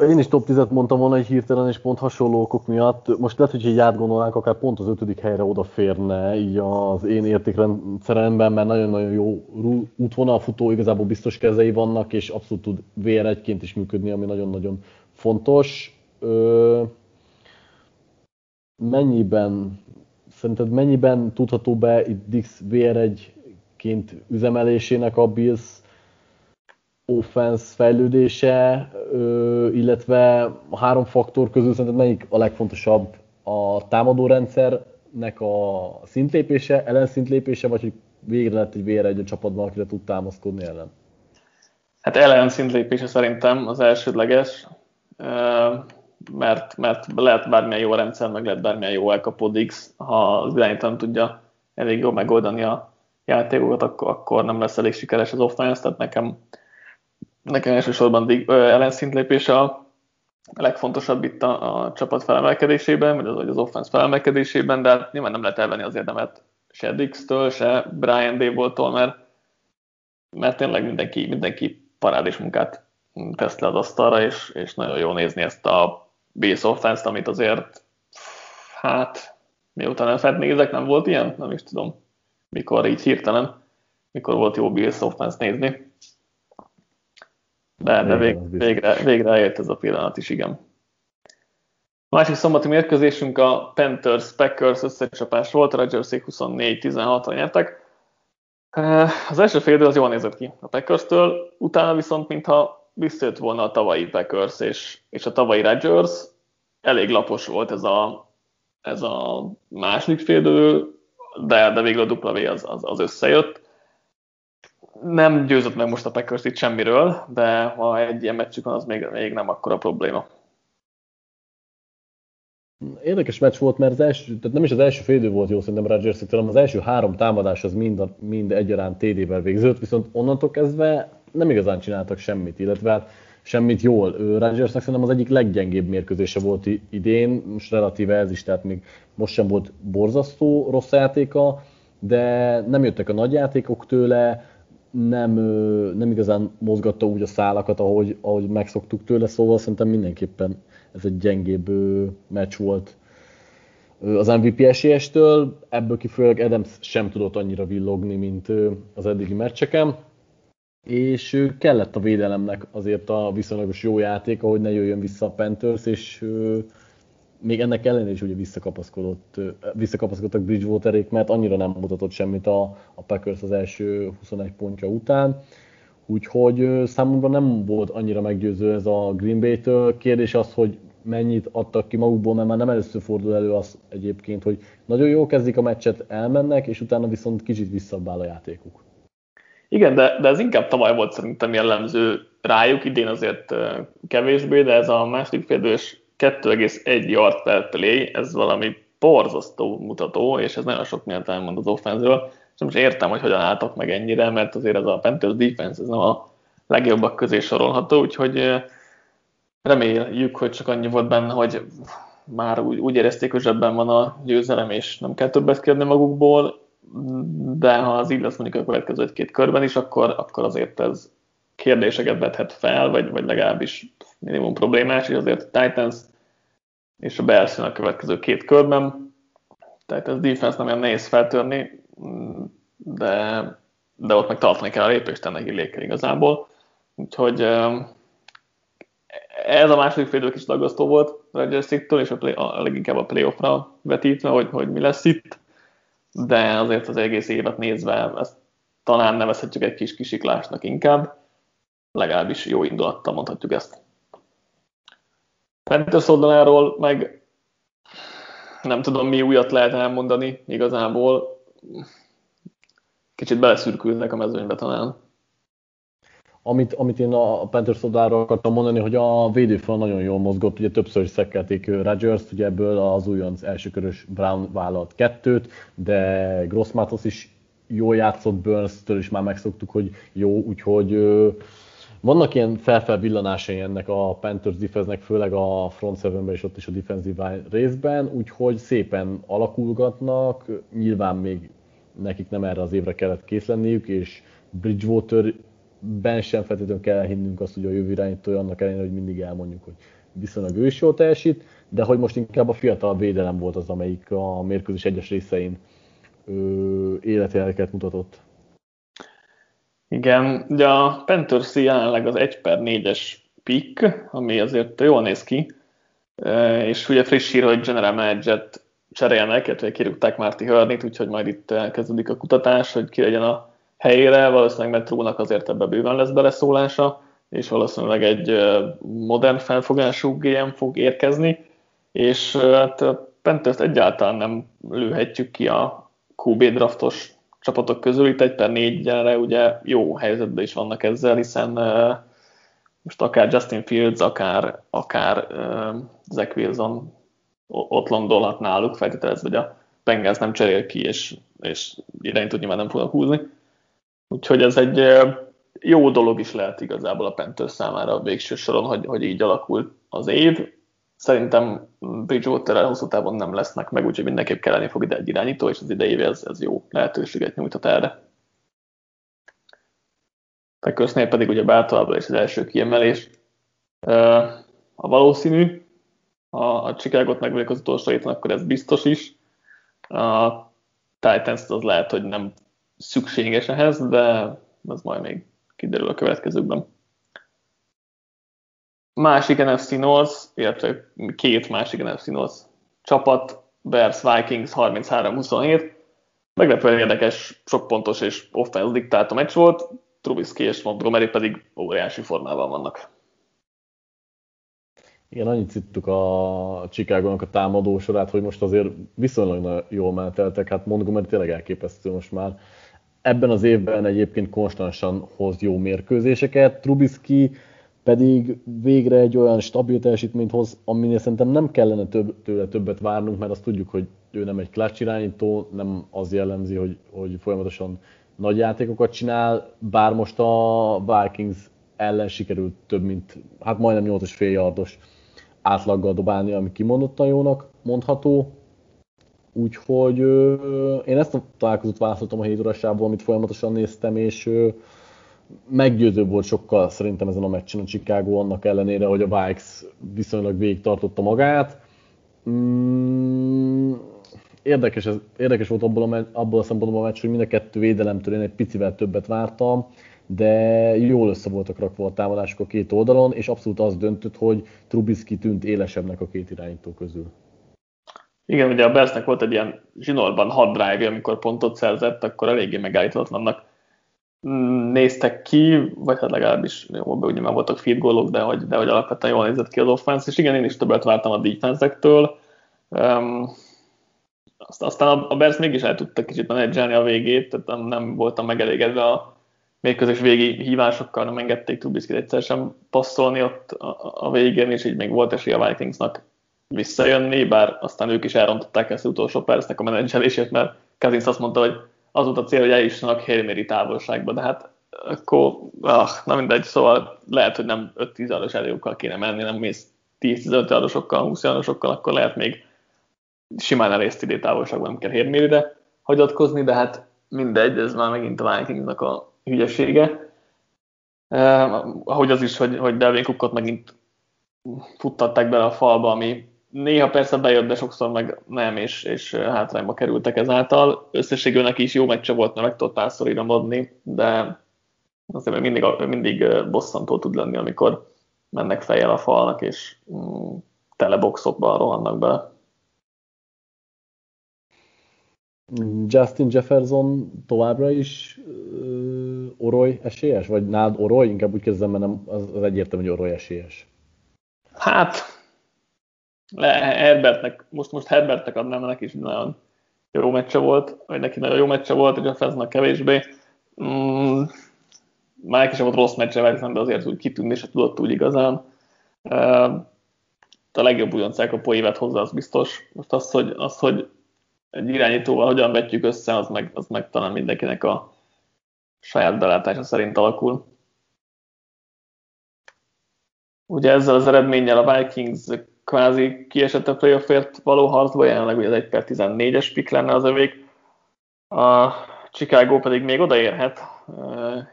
Én is top 10-et mondtam volna egy hirtelen, és pont hasonló okok miatt. Most lehet, hogy így átgondolnánk, akár pont az ötödik helyre odaférne így az én értékrendszeremben, mert nagyon-nagyon jó útvonalfutó, igazából biztos kezei vannak, és abszolút tud VR1-ként is működni, ami nagyon-nagyon fontos. Ö, mennyiben, szerinted mennyiben tudható be itt Dix VR1-ként üzemelésének a Bills offense fejlődése, illetve a három faktor közül szerinted melyik a legfontosabb a támadó rendszernek a szintlépése, ellenszintlépése, vagy hogy végre lett egy vére egy csapatban, akire tud támaszkodni ellen? Hát ellenszintlépése szerintem az elsődleges, mert, mert lehet bármilyen jó rendszer, meg lehet bármilyen jó elkapó Dix, ha az irányítani tudja elég jól megoldani a játékokat, akkor, akkor nem lesz elég sikeres az offense, tehát nekem nekem elsősorban ellenszint a legfontosabb itt a, a csapat felemelkedésében, vagy az, vagy az offense felemelkedésében, de hát nyilván nem lehet elvenni az érdemet se Dix-től, se Brian Dable-tól, mert, mert tényleg mindenki, mindenki parádés munkát tesz le az asztalra, és, és nagyon jó nézni ezt a base offense amit azért hát miután elfed nézek, nem volt ilyen? Nem is tudom, mikor így hirtelen, mikor volt jó base offense nézni. De, de vég, végre, végre eljött ez a pillanat is, igen. A másik szombati mérkőzésünk a Panthers Packers összecsapás volt, a Rodgersék 24-16-ra nyertek. Az első fél az jól nézett ki a Packers-től, utána viszont mintha visszajött volna a tavalyi Packers és, és a tavalyi Rodgers. Elég lapos volt ez a, ez a második fél de, de végül a W az, az, az összejött nem győzött meg most a Packers itt semmiről, de ha egy ilyen meccsük van, az még, még nem akkora probléma. Érdekes meccs volt, mert az első, tehát nem is az első félidő volt jó szerintem rodgers hanem az első három támadás az mind, mind egyaránt TD-vel végződött, viszont onnantól kezdve nem igazán csináltak semmit, illetve hát semmit jól. Rodgersnek szerintem az egyik leggyengébb mérkőzése volt idén, most relatíve ez is, tehát még most sem volt borzasztó rossz játéka, de nem jöttek a nagy játékok tőle, nem, nem igazán mozgatta úgy a szálakat, ahogy, ahogy megszoktuk tőle, szóval szerintem mindenképpen ez egy gyengébb meccs volt az MVP esélyestől. Ebből kifolyólag Adams sem tudott annyira villogni, mint az eddigi meccseken. És kellett a védelemnek azért a viszonylagos jó játék, ahogy ne jöjjön vissza a Panthers, és még ennek ellenére is ugye visszakapaszkodott, visszakapaszkodtak Bridgewaterék, mert annyira nem mutatott semmit a, a Packers az első 21 pontja után. Úgyhogy számomra nem volt annyira meggyőző ez a Green Bay-től. Kérdés az, hogy mennyit adtak ki magukból, mert már nem először fordul elő az egyébként, hogy nagyon jól kezdik a meccset, elmennek, és utána viszont kicsit visszabál a játékuk. Igen, de, de ez inkább tavaly volt szerintem jellemző rájuk, idén azért kevésbé, de ez a második félidős 2,1 yard per play, ez valami borzasztó mutató, és ez nagyon sok mindent elmond az offenzről. És most értem, hogy hogyan álltak meg ennyire, mert azért ez a Panthers defense ez nem a legjobbak közé sorolható, úgyhogy reméljük, hogy csak annyi volt benne, hogy már úgy, úgy érezték, hogy zsebben van a győzelem, és nem kell többet kérni magukból. de ha az így lesz mondjuk a következő egy-két körben is, akkor, akkor azért ez kérdéseket vethet fel, vagy, vagy legalábbis minimum problémás, és azért Titans és a Bears a következő két körben. Titans defense nem olyan nehéz feltörni, de, de ott meg tartani kell a lépést, ennek illék igazából. Úgyhogy ez a második fél kis dagasztó volt Rodgers és a, play, a leginkább a playoffra vetítve, hogy, hogy mi lesz itt, de azért az egész évet nézve ezt talán nevezhetjük egy kis kisiklásnak inkább, legalábbis jó indulattal mondhatjuk ezt. Panthers oldaláról meg nem tudom, mi újat lehet elmondani igazából. Kicsit beleszürkülnek a mezőnybe talán. Amit, amit én a Panthers oldaláról akartam mondani, hogy a védőfal nagyon jól mozgott, ugye többször is szekkelték Rodgers, ugye ebből az újonc elsőkörös Brown vállalt kettőt, de Grossmatos is jól játszott, Burns-től is már megszoktuk, hogy jó, úgyhogy vannak ilyen felfel villanásai ennek a Panthers defense főleg a front seven és ott is a defensive részben, úgyhogy szépen alakulgatnak, nyilván még nekik nem erre az évre kellett kész lenniük, és Bridgewater ben sem feltétlenül kell hinnünk azt, hogy a jövő irányítója annak ellenére, hogy mindig elmondjuk, hogy viszonylag ő is jól teljesít, de hogy most inkább a fiatal védelem volt az, amelyik a mérkőzés egyes részein életjeleket mutatott. Igen, ugye a Panthers jelenleg az 1 per 4-es pick, ami azért jól néz ki, és ugye friss hír, hogy General Manager-t cserélnek, illetve kirúgták Márti Hörnit, úgyhogy majd itt kezdődik a kutatás, hogy ki legyen a helyére, valószínűleg Metrónak azért ebbe bőven lesz beleszólása, és valószínűleg egy modern felfogású GM fog érkezni, és hát Panthers egyáltalán nem lőhetjük ki a QB draftos csapatok közül, itt egy per négyre ugye jó helyzetben is vannak ezzel, hiszen uh, most akár Justin Fields, akár, akár uh, Zach Wilson ott landolhat náluk, feltételezve, hogy a Bengals nem cserél ki, és, és irányt nyilván nem fognak húzni. Úgyhogy ez egy jó dolog is lehet igazából a Panthers számára a végső soron, hogy, hogy így alakult az év. Szerintem Bridgewater hosszú távon nem lesznek meg, úgyhogy mindenképp kelleni fog ide egy irányító, és az idei ez, ez jó lehetőséget nyújtott erre. Packersnél pedig ugye általában is az első kiemelés. A valószínű, ha a Chicago-t az utolsó héten, akkor ez biztos is. A Titans az lehet, hogy nem szükséges ehhez, de ez majd még kiderül a következőkben másik NFC North, illetve két másik NFC North csapat, Bears Vikings 33-27. Meglepően érdekes, sok pontos és offense diktálta meccs volt, Trubisky és Montgomery pedig óriási formában vannak. Igen, annyit szittuk a chicago a támadó sorát, hogy most azért viszonylag jól meneteltek, hát Montgomery tényleg elképesztő most már. Ebben az évben egyébként konstansan hoz jó mérkőzéseket, Trubisky pedig végre egy olyan stabil teljesítményt hoz, aminél szerintem nem kellene több, tőle többet várnunk, mert azt tudjuk, hogy ő nem egy clutch irányító, nem az jellemzi, hogy, hogy folyamatosan nagy játékokat csinál, bár most a Vikings ellen sikerült több mint, hát majdnem 8,5 yardos átlaggal dobálni, ami kimondottan jónak mondható. Úgyhogy ö, én ezt a találkozót választottam a 7 amit folyamatosan néztem, és ö, meggyőzőbb volt sokkal szerintem ezen a meccsen a Chicago, annak ellenére, hogy a Vikes viszonylag végig tartotta magát. Mm, érdekes, ez, érdekes volt abból a, abból a szempontból a meccs, hogy mind a kettő védelemtől én egy picivel többet vártam, de jól össze voltak rakva a támadások a két oldalon, és abszolút az döntött, hogy Trubisky tűnt élesebbnek a két irányító közül. Igen, ugye a Bersnek volt egy ilyen zsinórban hat drive amikor pontot szerzett, akkor eléggé megállítatlannak néztek ki, vagy hát legalábbis jó, ugye már voltak field gólok, de hogy, de hogy alapvetően jól nézett ki az offense, és igen, én is többet vártam a defense-ektől. Um, aztán a Bears mégis el tudta kicsit menedzselni a végét, tehát nem, nem voltam megelégedve a mérkőzés végi hívásokkal, nem engedték Trubisky egyszer sem passzolni ott a, a végén, és így még volt esély a Vikingsnak visszajönni, bár aztán ők is elrontották ezt az utolsó percnek a menedzselését, mert Kazinsz azt mondta, hogy az volt a cél, hogy eljussanak Hail távolságba, de hát akkor, ah, na mindegy, szóval lehet, hogy nem 5-10 aros előkkal kéne menni, nem mész 10-15 arosokkal, 20 arosokkal, akkor lehet még simán elészt idő távolságban nem kell de hagyatkozni, de hát mindegy, ez már megint a Vikingsnak a hülyesége. Uh, ahogy az is, hogy, hogy Delvin Cookot megint futtatták bele a falba, ami néha persze bejött, de sokszor meg nem, és, és hátrányba kerültek ezáltal. Összességül neki is jó meccse volt, mert meg tudott párszor iramodni, de azért mindig, mindig bosszantó tud lenni, amikor mennek fejjel a falnak, és mm, teleboxokban rohannak bele. Justin Jefferson továbbra is uh, Oroy esélyes? Vagy nád Oroy? Inkább úgy kezdem, mert nem, az, az egyértelmű, hogy Oroy esélyes. Hát, le, Herbertnek, most, most Herbertnek adnám, neki is nagyon jó meccse volt, vagy neki nagyon jó meccse volt, hogy a Feznak kevésbé. Mm, már neki sem volt rossz meccse Versen, de azért úgy kitűnni se tudott úgy igazán. A legjobb újoncák a poévet hozzá, az biztos. Most az, hogy, az, hogy egy irányítóval hogyan vetjük össze, az meg, az meg talán mindenkinek a saját belátása szerint alakul. Ugye ezzel az eredménnyel a Vikings kvázi kiesett a playoffért való harcba, jelenleg ugye az 1 per 14-es pick lenne az övék. A Chicago pedig még odaérhet,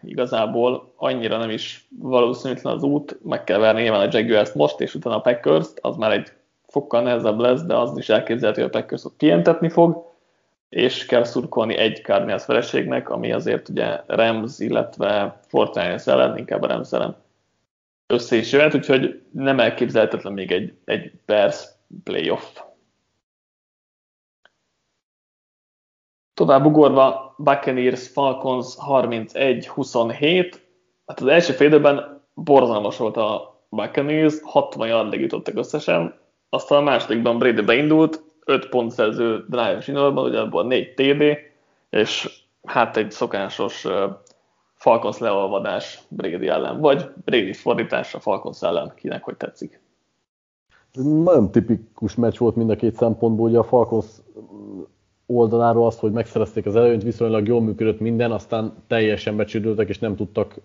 igazából annyira nem is valószínűtlen az út, meg kell verni nyilván a Jaguars most, és utána a packers az már egy fokkal nehezebb lesz, de az is elképzelhető, hogy a Packers ott pihentetni fog, és kell szurkolni egy Cardinals feleségnek, ami azért ugye Rams, illetve Fortnite ellen, inkább a Rams ellen össze is jöhet, úgyhogy nem elképzelhetetlen még egy, egy Bears playoff. Tovább ugorva Buccaneers Falcons 31-27. Hát az első félidőben borzalmas volt a Buccaneers, 60 yardig jutottak összesen, aztán a másodikban Brady beindult, 5 pont szerző drive zsinórban, ugye abból 4 TD, és hát egy szokásos Falcons leolvadás Brady ellen, vagy Brady fordítása Falcons ellen, kinek hogy tetszik. Nagyon tipikus meccs volt mind a két szempontból, ugye a Falcons oldaláról azt, hogy megszerezték az előnyt, viszonylag jól működött minden, aztán teljesen becsődöltek, és nem tudtak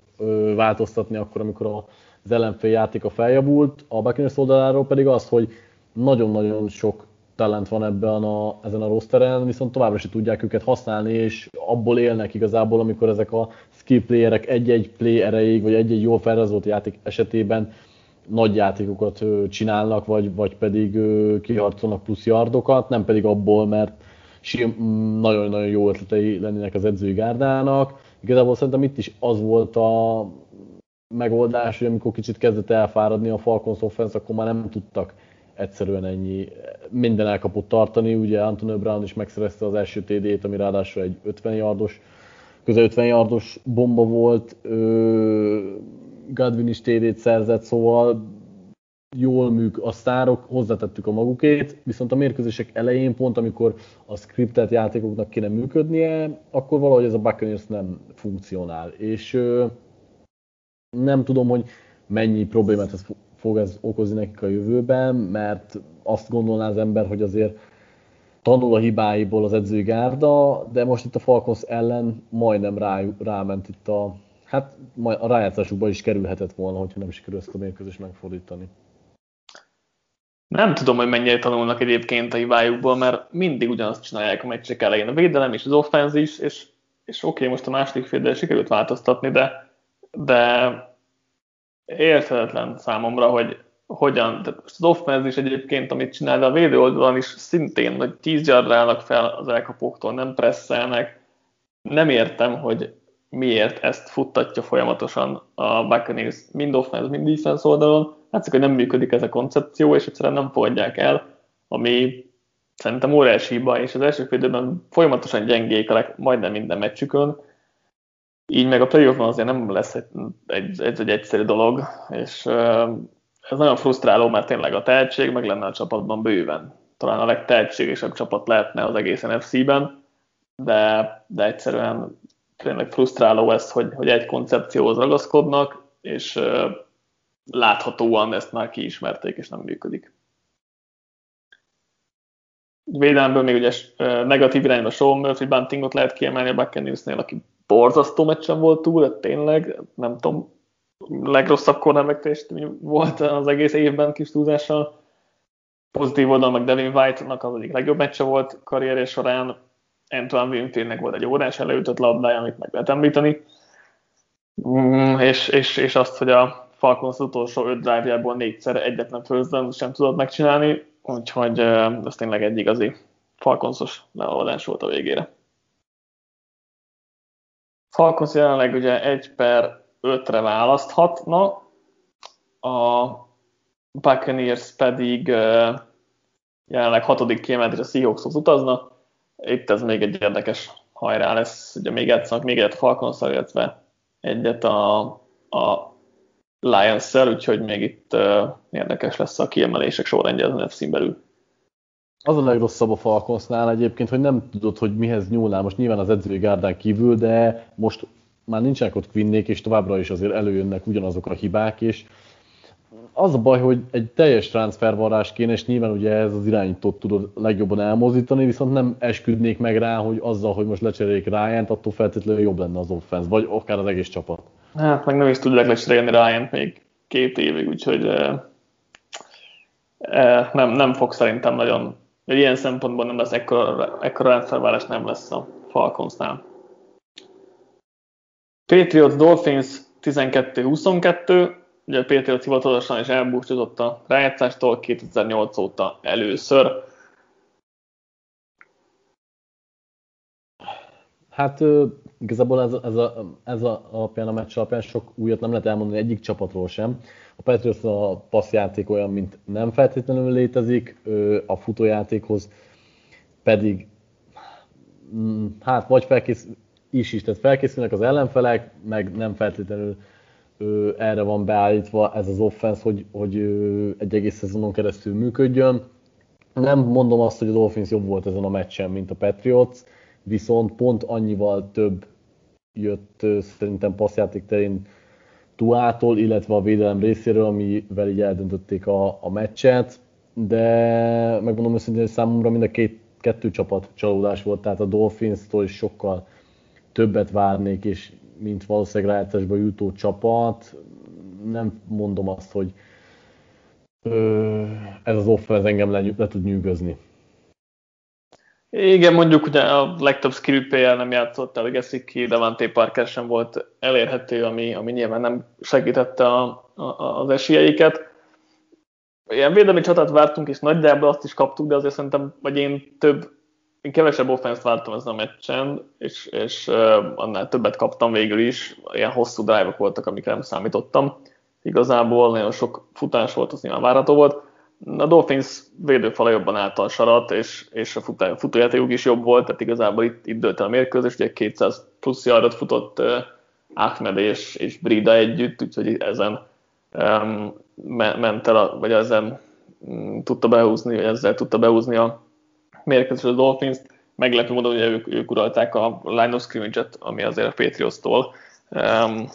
változtatni akkor, amikor az ellenfél játék a feljavult. A Buccaneers oldaláról pedig az, hogy nagyon-nagyon sok talent van ebben a, ezen a rosteren, viszont továbbra is tudják őket használni, és abból élnek igazából, amikor ezek a skill playerek egy-egy play erejéig, vagy egy-egy jól felrezolt játék esetében nagy játékokat csinálnak, vagy, vagy pedig kiharcolnak plusz yardokat, nem pedig abból, mert nagyon-nagyon jó ötletei lennének az edzői gárdának. Igazából szerintem itt is az volt a megoldás, hogy amikor kicsit kezdett elfáradni a Falcons offense, akkor már nem tudtak egyszerűen ennyi, minden elkapott tartani. Ugye Antonio Brown is megszerezte az első TD-t, ami ráadásul egy 50 yardos, közel 50 yardos bomba volt. Godwin is TD-t szerzett, szóval jól műk a sztárok, hozzátettük a magukét, viszont a mérkőzések elején pont, amikor a scriptet játékoknak kéne működnie, akkor valahogy ez a Buccaneers nem funkcionál. És ö, nem tudom, hogy mennyi problémát ez fog ez okozni nekik a jövőben, mert azt gondolná az ember, hogy azért tanul a hibáiból az edzői gárda, de most itt a Falcons ellen majdnem rá, ráment itt a, hát a rájátszásukba is kerülhetett volna, hogyha nem sikerül ezt a mérkőzést megfordítani. Nem tudom, hogy mennyire tanulnak egyébként a hibájukból, mert mindig ugyanazt csinálják a meccsek elején. A védelem és az offenz is, és, és oké, okay, most a második fél sikerült változtatni, de, de érthetetlen számomra, hogy hogyan, tehát most az offense is egyébként, amit csinál, de a védő oldalon is szintén, hogy 10 yardra állnak fel az elkapóktól, nem presszelnek. Nem értem, hogy miért ezt futtatja folyamatosan a Buccaneers mind offense, mind defense oldalon. Látszik, hogy nem működik ez a koncepció, és egyszerűen nem fogadják el, ami szerintem óriási hiba, és az első félidőben folyamatosan gyengék a leg, majdnem minden meccsükön, így meg a playoffban azért nem lesz egy, egy, egy, egy egyszerű dolog, és ez nagyon frusztráló, mert tényleg a tehetség meg lenne a csapatban bőven. Talán a legtehetségesebb csapat lehetne az egész NFC-ben, de, de egyszerűen tényleg frusztráló ez, hogy, hogy egy koncepcióhoz ragaszkodnak, és láthatóan ezt már kiismerték, és nem működik. Védelemből még ugye negatív irányba Sean Murphy Buntingot lehet kiemelni a Buccaneersnél, aki borzasztó meccsen volt túl, de tényleg, nem tudom, legrosszabb cornerback volt az egész évben kis túlzással. Pozitív oldal meg Devin White-nak az egyik legjobb meccse volt karrierje során. Antoine Winfieldnek volt egy órás előtött labdája, amit meg lehet említeni, mm, és, és, és azt, hogy a Falcons utolsó öt drive-jából négyszer egyetlen first sem tudott megcsinálni, úgyhogy ez tényleg egy igazi Falconsos leoldás volt a végére. Falcons jelenleg ugye 1 per 5-re választhatna, a Buccaneers pedig jelenleg hatodik kiemelt, és a Seahawkshoz utazna. Itt ez még egy érdekes hajrá lesz, ugye még játszanak még egyet falcons illetve egyet a, a Lions-szel, úgyhogy még itt érdekes lesz a kiemelések sorrendje az NFC-n belül. Az a legrosszabb a Falconsnál egyébként, hogy nem tudod, hogy mihez nyúlnál. Most nyilván az edzői gárdán kívül, de most már nincsenek ott Quinnék, és továbbra is azért előjönnek ugyanazok a hibák, és az a baj, hogy egy teljes transfervarrás kéne, és nyilván ugye ez az irányítót tudod legjobban elmozdítani, viszont nem esküdnék meg rá, hogy azzal, hogy most lecserélik ryan attól feltétlenül jobb lenne az offense, vagy akár az egész csapat. Hát meg nem is tudják lecserélni ryan még két évig, úgyhogy eh, eh, nem, nem fog szerintem nagyon, ilyen szempontból nem lesz ekkora, ekkora rendszerválás nem lesz a Falconsnál. Patriots Dolphins 12-22, ugye a Patriots hivatalosan is elbúcsúzott a rájátszástól 2008 óta először. Hát igazából ez, ez, a, ez a alapján, a meccs alapján sok újat nem lehet elmondani egyik csapatról sem. A Patriots a passzjáték olyan, mint nem feltétlenül létezik, a futójátékhoz pedig mm, hát vagy felkész, is is, tehát felkészülnek az ellenfelek, meg nem feltétlenül ö, erre van beállítva ez az offense, hogy, hogy ö, egy egész szezonon keresztül működjön. Nem mondom azt, hogy a Dolphins jobb volt ezen a meccsen, mint a Patriots, viszont pont annyival több jött ö, szerintem passzjáték terén Tuától, illetve a védelem részéről, amivel így eldöntötték a, a meccset, de megmondom őszintén, hogy számomra mind a két, kettő csapat csalódás volt, tehát a Dolphins-tól is sokkal többet várnék, és mint valószínűleg rájátszásba jutó csapat, nem mondom azt, hogy ö, ez az offense engem le, le tud nyűgözni. Igen, mondjuk ugye a legtöbb skill nem játszott el, Gesicki, Devante Parker sem volt elérhető, ami, ami nyilván nem segítette a, a, az esélyeiket. Ilyen védelmi csatát vártunk, és nagyjából azt is kaptuk, de azért szerintem, vagy én több én kevesebb offense vártam ezen a meccsen, és, és annál többet kaptam végül is. Ilyen hosszú drive voltak, amikre nem számítottam. Igazából nagyon sok futás volt, az nyilván várható volt. A Dolphins védőfala jobban állt a sarat, és, és a futójátékuk is jobb volt, tehát igazából itt, itt dőlt el a mérkőzés, ugye 200 plusz yardot futott uh, Ahmed és, és Brida együtt, úgyhogy ezen um, ment el, vagy ezen um, tudta behúzni, vagy ezzel tudta behúzni a mérkőzés a Dolphins, meglepő módon, hogy ők, ők uralták a line of scrimmage-et, ami azért a Patriots-tól um,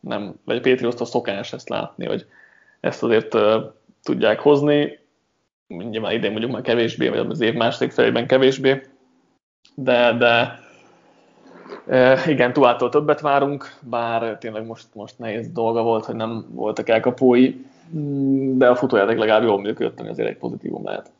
nem, vagy a Patriots-tól szokás ezt látni, hogy ezt azért uh, tudják hozni, nyilván idén mondjuk már kevésbé, vagy az év második felében kevésbé, de, de uh, igen, túlától többet várunk, bár tényleg most, most nehéz dolga volt, hogy nem voltak elkapói, de a futójáték legalább jól működött, ami azért egy pozitívum lehet.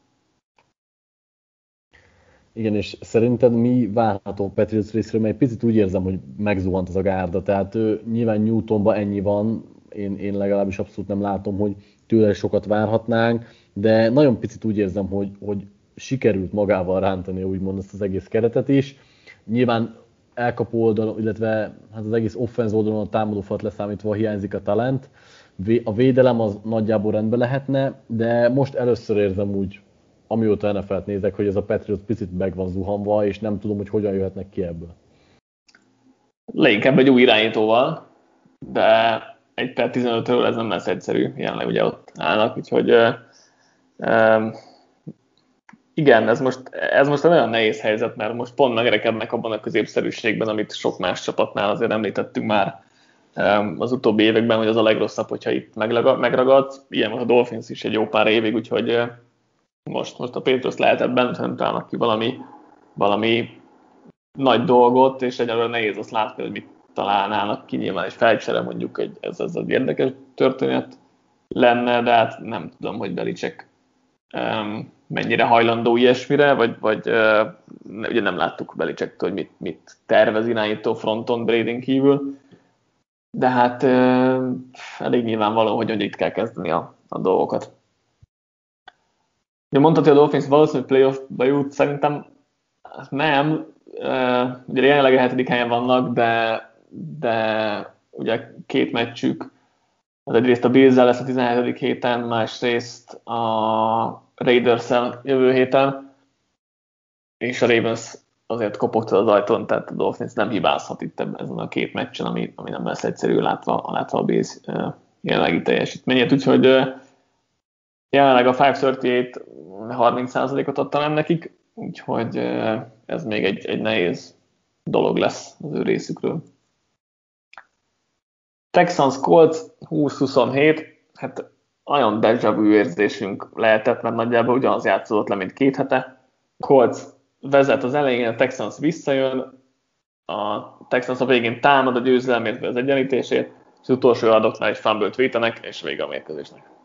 Igen, és szerinted mi várható Patriots részről, mert picit úgy érzem, hogy megzuhant az a gárda, tehát ő, nyilván Newtonban ennyi van, én, én legalábbis abszolút nem látom, hogy tőle sokat várhatnánk, de nagyon picit úgy érzem, hogy, hogy sikerült magával rántani úgymond ezt az egész keretet is. Nyilván elkapó oldalon, illetve hát az egész offenz oldalon a támadó leszámítva hiányzik a talent. A védelem az nagyjából rendben lehetne, de most először érzem úgy amióta NFL-t nézek, hogy ez a Patriots picit meg van zuhanva, és nem tudom, hogy hogyan jöhetnek ki ebből. Leginkább egy új irányítóval, de egy per 15-ről ez nem lesz egyszerű, jelenleg ugye ott állnak, úgyhogy uh, uh, igen, ez most, ez most egy nagyon nehéz helyzet, mert most pont megrekednek abban a középszerűségben, amit sok más csapatnál azért említettünk már um, az utóbbi években, hogy az a legrosszabb, hogyha itt megragadsz. Ilyen a Dolphins is egy jó pár évig, úgyhogy most, most a Pétros lehet ebben, nem találnak ki valami, valami nagy dolgot, és egyelőre nehéz azt látni, hogy mit találnának ki, nyilván egy felcsere mondjuk egy, ez, ez egy érdekes történet lenne, de hát nem tudom, hogy Belicek um, mennyire hajlandó ilyesmire, vagy, vagy uh, ugye nem láttuk Belicsektől, hogy mit, mit tervez irányító fronton Brading kívül, de hát uh, elég nyilvánvaló, hogy, hogy itt kell kezdeni a, a dolgokat. Ugye mondtad, hogy a Dolphins valószínűleg playoffba jut, szerintem nem, uh, ugye jelenleg a hetedik helyen vannak, de, de ugye két meccsük, az egyrészt a bills lesz a 17. héten, másrészt a raiders jövő héten, és a Ravens azért kopott az ajtón, tehát a Dolphins nem hibázhat itt ezen a két meccsen, ami, ami nem lesz egyszerű látva, látva a Bills jelenlegi teljesítményét, úgyhogy jelenleg a 538 30%-ot adta nem nekik, úgyhogy ez még egy, egy nehéz dolog lesz az ő részükről. Texans Colts 20-27, hát nagyon deja vu érzésünk lehetett, mert nagyjából ugyanaz játszódott le, mint két hete. Colts vezet az elején, a Texans visszajön, a Texans a végén támad a győzelemért az egyenlítését, és az utolsó adoknál egy fumble vétenek, és vége a mérkőzésnek.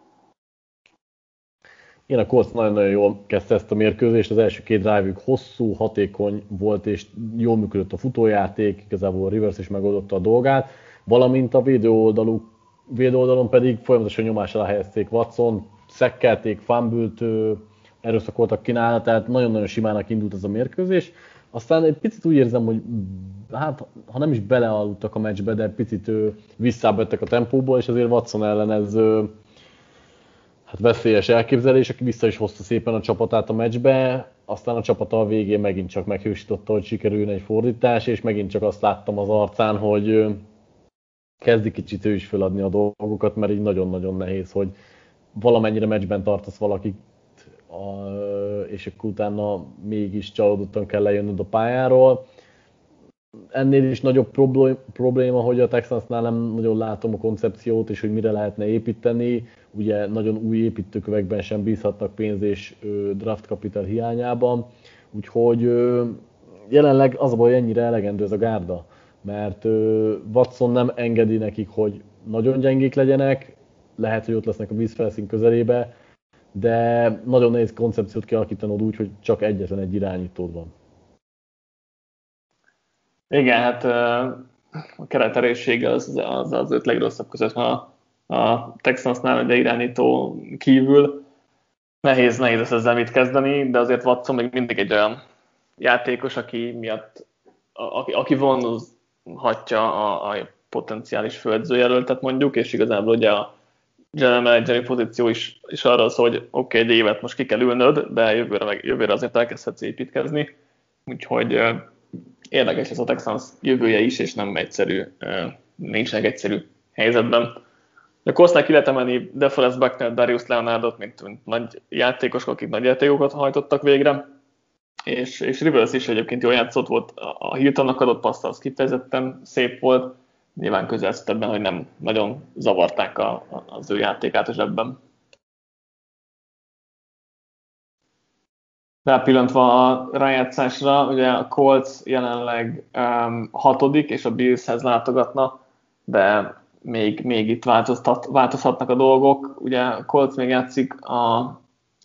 Én a Colts nagyon-nagyon jól kezdte ezt a mérkőzést, az első két drive hosszú, hatékony volt, és jól működött a futójáték, igazából a Rivers is megoldotta a dolgát, valamint a védő oldaluk védőoldalon pedig folyamatosan nyomás alá helyezték Watson, szekkelték, fumble erőszakoltak ki nála, tehát nagyon-nagyon simának indult ez a mérkőzés. Aztán egy picit úgy érzem, hogy hát, ha nem is belealudtak a meccsbe, de picit visszábettek a tempóból, és azért Watson ellen ez hát veszélyes elképzelés, aki vissza is hozta szépen a csapatát a meccsbe, aztán a csapata a végén megint csak meghősította, hogy sikerülne egy fordítás, és megint csak azt láttam az arcán, hogy kezdi kicsit ő is feladni a dolgokat, mert így nagyon-nagyon nehéz, hogy valamennyire meccsben tartasz valakit, és akkor utána mégis csalódottan kell lejönnöd a pályáról. Ennél is nagyobb probléma, hogy a Texansnál nem nagyon látom a koncepciót, és hogy mire lehetne építeni. Ugye nagyon új építőkövekben sem bízhatnak pénz és draft capital hiányában. Úgyhogy jelenleg az a baj, ennyire elegendő ez a gárda mert Watson nem engedi nekik, hogy nagyon gyengék legyenek, lehet, hogy ott lesznek a vízfelszín közelébe, de nagyon nehéz koncepciót kialakítanod úgy, hogy csak egyetlen egy irányítód van. Igen, hát a kereteréssége az, az az öt legrosszabb között a, a Texansnál, ugye irányító kívül. Nehéz, nehéz ezzel mit kezdeni, de azért Watson még mindig egy olyan játékos, aki miatt, aki, aki van az hatja a, a potenciális főedzőjelöltet mondjuk, és igazából ugye a general manager pozíció is, is arra szól, hogy oké, okay, egy évet most ki kell ülnöd, de jövőre, meg, jövőre azért elkezdhetsz építkezni, úgyhogy uh, érdekes ez a Texans jövője is, és nem egyszerű, uh, nincsenek egyszerű helyzetben. A Kosznak ki lehet emelni DeForest Buckner, Darius Leonardot, mint, mint nagy játékosok, akik nagy játékokat hajtottak végre. És, és Rivers is egyébként jól játszott volt, a Hiltonnak adott paszt az kifejezetten szép volt, nyilván közelszett ebben, hogy nem nagyon zavarták a, az ő játékát a zsebben. Rápillantva a rájátszásra, ugye a Colts jelenleg um, hatodik, és a Billshez látogatna, de még, még itt változtat, változhatnak a dolgok. Ugye a Colts még játszik a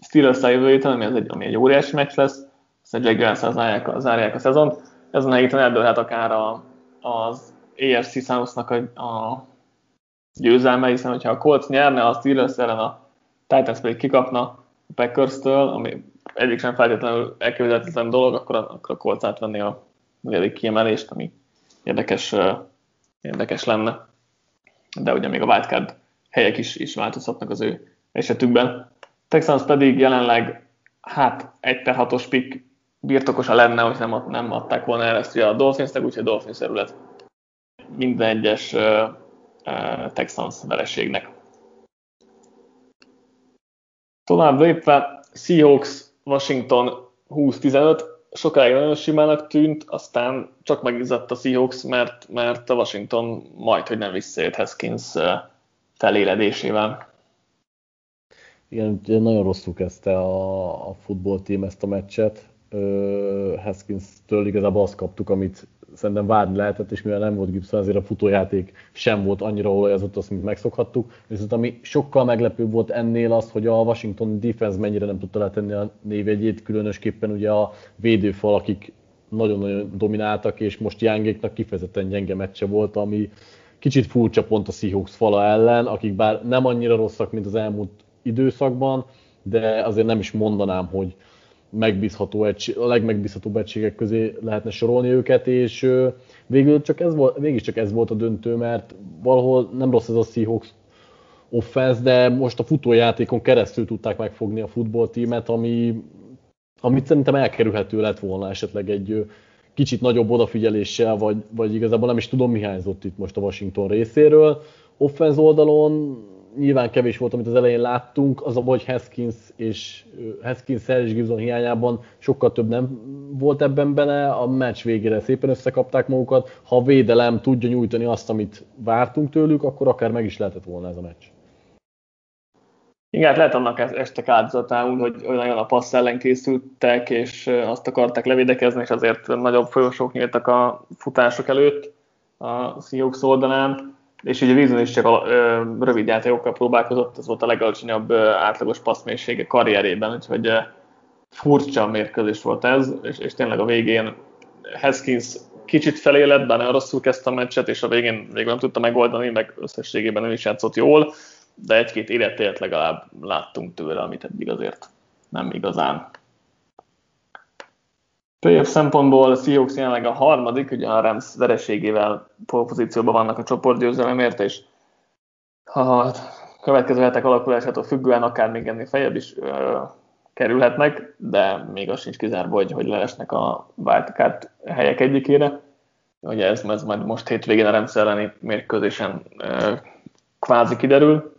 Steelers jövő héten, ami, egy, ami egy óriási meccs lesz, Jack Grant zárják, zárják a szezont. Ezen a héten eldőlhet akár a, az AFC South-nak a, a győzelme, hiszen hogyha a Colts nyerne, a Steelers ellen a Titans pedig kikapna a Packers-től, ami egyik sem feltétlenül elképzelhetetlen dolog, akkor a, akkor a Colts átvenni a negyedik kiemelést, ami érdekes, érdekes lenne. De ugye még a wildcard helyek is, is változhatnak az ő esetükben. Texans pedig jelenleg hát egy per hatos pick birtokosa lenne, hogy nem, nem adták volna el ezt a Dolphinsnek, úgyhogy Dolphins terület minden egyes uh, uh, Texans vereségnek. Tovább lépve, Seahawks Washington 20-15, sokáig nagyon simának tűnt, aztán csak megizzadt a Seahawks, mert, mert a Washington majd, hogy nem visszajött Haskins feléledésével. Igen, nagyon rosszul kezdte a, a futball team ezt a meccset. Haskins-től igazából azt kaptuk, amit szerintem várni lehetett, és mivel nem volt Gibson, azért a futójáték sem volt annyira olajozott azt, mint megszokhattuk. Viszont ami sokkal meglepőbb volt ennél az, hogy a Washington defense mennyire nem tudta letenni a névjegyét, különösképpen ugye a védőfal, akik nagyon-nagyon domináltak, és most Youngéknak kifejezetten gyenge meccse volt, ami kicsit furcsa pont a Seahawks fala ellen, akik bár nem annyira rosszak, mint az elmúlt időszakban, de azért nem is mondanám, hogy megbízható egység, a legmegbízhatóbb egységek közé lehetne sorolni őket, és végül csak ez volt, végig csak ez volt a döntő, mert valahol nem rossz ez a Seahawks offense, de most a futójátékon keresztül tudták megfogni a futballtímet, ami, amit szerintem elkerülhető lett volna esetleg egy kicsit nagyobb odafigyeléssel, vagy, vagy igazából nem is tudom, mi hiányzott itt most a Washington részéről. Offense oldalon nyilván kevés volt, amit az elején láttunk, az a hogy Haskins és Haskins és Gibson hiányában sokkal több nem volt ebben benne, a meccs végére szépen összekapták magukat, ha a védelem tudja nyújtani azt, amit vártunk tőlük, akkor akár meg is lehetett volna ez a meccs. Igen, hát lehet annak estek áldozatául, hogy olyan a passz ellen készültek, és azt akarták levédekezni, és azért nagyobb folyosók nyíltak a futások előtt a Seahawks oldalán és ugye Wilson is csak a ö, rövid játékokkal próbálkozott, ez volt a legalacsonyabb átlagos passzmélysége karrierében, úgyhogy ö, furcsa mérkőzés volt ez, és, és tényleg a végén Haskins kicsit felé lett, bár nagyon rosszul kezdte a meccset, és a végén végül nem tudta megoldani, meg összességében nem is játszott jól, de egy-két életélet legalább láttunk tőle, amit eddig azért nem igazán Playoff szempontból a Seahawks jelenleg a harmadik, ugye a Rams vereségével pozícióban vannak a csoportgyőzelemért, és ha a következő hetek alakulásától függően akár még ennél fejebb is ö, kerülhetnek, de még az sincs kizárva, hogy, hogy leesnek a wildcard helyek egyikére. Ugye ez, ez majd most hétvégén a Rams elleni mérkőzésen ö, kvázi kiderül.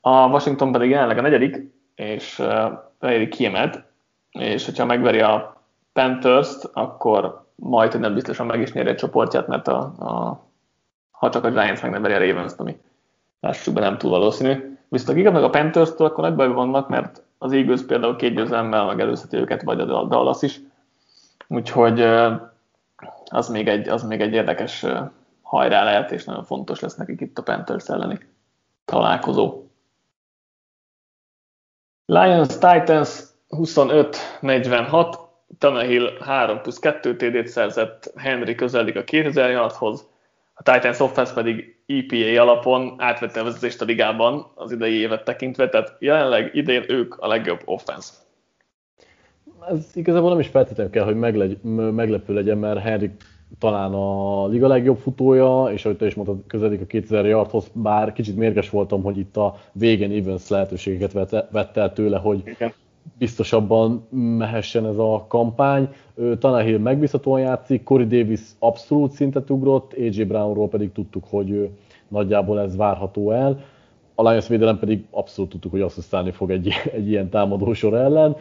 A Washington pedig jelenleg a negyedik, és ö, negyedik kiemelt, és hogyha megveri a Panthers-t, akkor majd, nem biztosan meg is nyeri a csoportját, mert a, a, ha csak a Giants meg nem a Ravens-t, ami lássuk be nem túl valószínű. Viszont akik meg a Panthers-től, akkor nagy bajban vannak, mert az Eagles például két győzelemmel megelőzheti őket, vagy a Dallas is. Úgyhogy az még egy, az még egy érdekes hajrá lehet, és nagyon fontos lesz nekik itt a Panthers elleni találkozó. Lions Titans 25-46, Tannehill 3 plusz 2 TD-t szerzett, Henry közeledik a 2000 yardhoz, a Titans offense pedig EPA alapon átvette a vezetést a ligában az idei évet tekintve, tehát jelenleg idén ők a legjobb offense. Ez igazából nem is feltétlenül kell, hogy meglegy, meglepő legyen, mert Henry talán a liga legjobb futója, és ahogy te is mondtad, közeledik a 2000 yardhoz, bár kicsit mérges voltam, hogy itt a végén Evans lehetőségeket vette el tőle, hogy Igen biztosabban mehessen ez a kampány. Tannehill megbízhatóan játszik, Corey Davis abszolút szintet ugrott, AJ Brownról pedig tudtuk, hogy nagyjából ez várható el. A Lions védelem pedig abszolút tudtuk, hogy asszisztálni fog egy, egy ilyen támadósor ellen.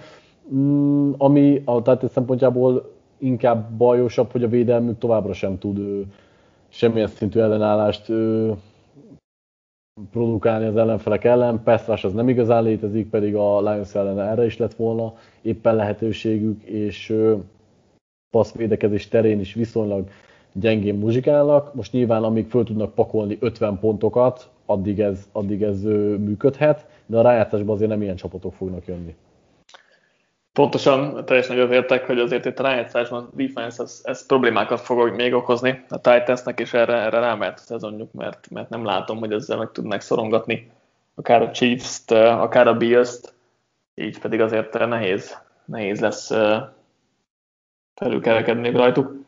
Mm, ami a Titans szempontjából inkább bajosabb, hogy a védelmük továbbra sem tud semmilyen szintű ellenállást produkálni az ellenfelek ellen. Pesztrás az nem igazán létezik, pedig a Lions ellen erre is lett volna éppen lehetőségük, és passzvédekezés terén is viszonylag gyengén muzsikálnak. Most nyilván amíg föl tudnak pakolni 50 pontokat, addig ez, addig ez működhet, de a rájátszásban azért nem ilyen csapatok fognak jönni. Pontosan, teljesen egyetértek, hogy azért itt a rájátszásban a defense ez, ez problémákat fog még okozni a Titansnek, és erre, erre rámert a szezonjuk, mert, mert nem látom, hogy ezzel meg tudnak szorongatni akár a Chiefs-t, akár a Bills-t, így pedig azért nehéz, nehéz lesz felülkerekedni rajtuk.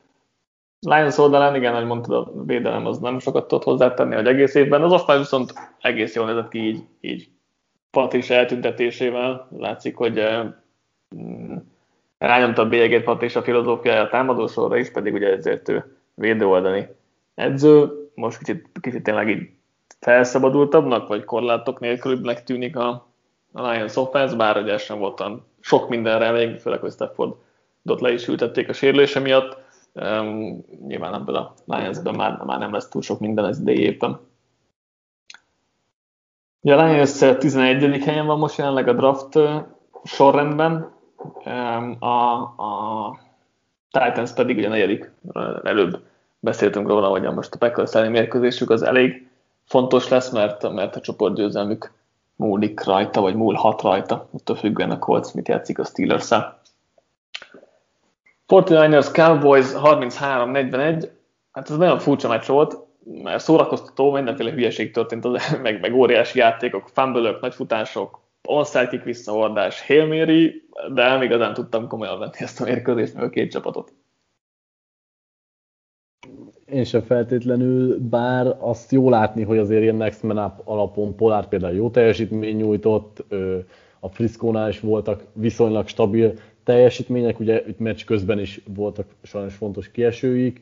Lions oldalán, igen, ahogy mondtad, a védelem az nem sokat tudott hozzátenni, hogy egész évben. Az offense viszont egész jól nézett ki így, így Patris eltüntetésével. Látszik, hogy rányomta a bélyegét Pat és a filozófiája a támadósorra is, pedig ugye ezért ő védőoldani edző. Most kicsit, kicsit tényleg így felszabadultabbnak, vagy korlátok nélkülűbbnek tűnik a, a Lions offense, bár ugye sem voltan sok mindenre még, főleg, hogy Staffordot le is ültették a sérülése miatt. Um, nyilván ebből a Lions-ben már, már nem lesz túl sok minden az idei éppen. Ugye a Lions 11. helyen van most jelenleg a draft sorrendben, a, a Titans pedig ugye negyedik, előbb beszéltünk róla, hogy most a Packers elleni mérkőzésük az elég fontos lesz, mert, mert a csoportgyőzelmük múlik rajta, vagy múlhat rajta, attól függően a Colts mit játszik a steelers -el. 49ers Cowboys 33-41, hát ez nagyon furcsa meccs volt, mert szórakoztató, mindenféle hülyeség történt, az, meg, meg óriási játékok, fumble nagy futások, onside visszahordás, Hail Mary, de nem igazán tudtam komolyan venni ezt a mérkőzést, meg a két csapatot. Én sem feltétlenül, bár azt jó látni, hogy azért ilyen Next Man Up alapon Polár például jó teljesítmény nyújtott, a Frisco-nál is voltak viszonylag stabil teljesítmények, ugye itt meccs közben is voltak sajnos fontos kiesőik.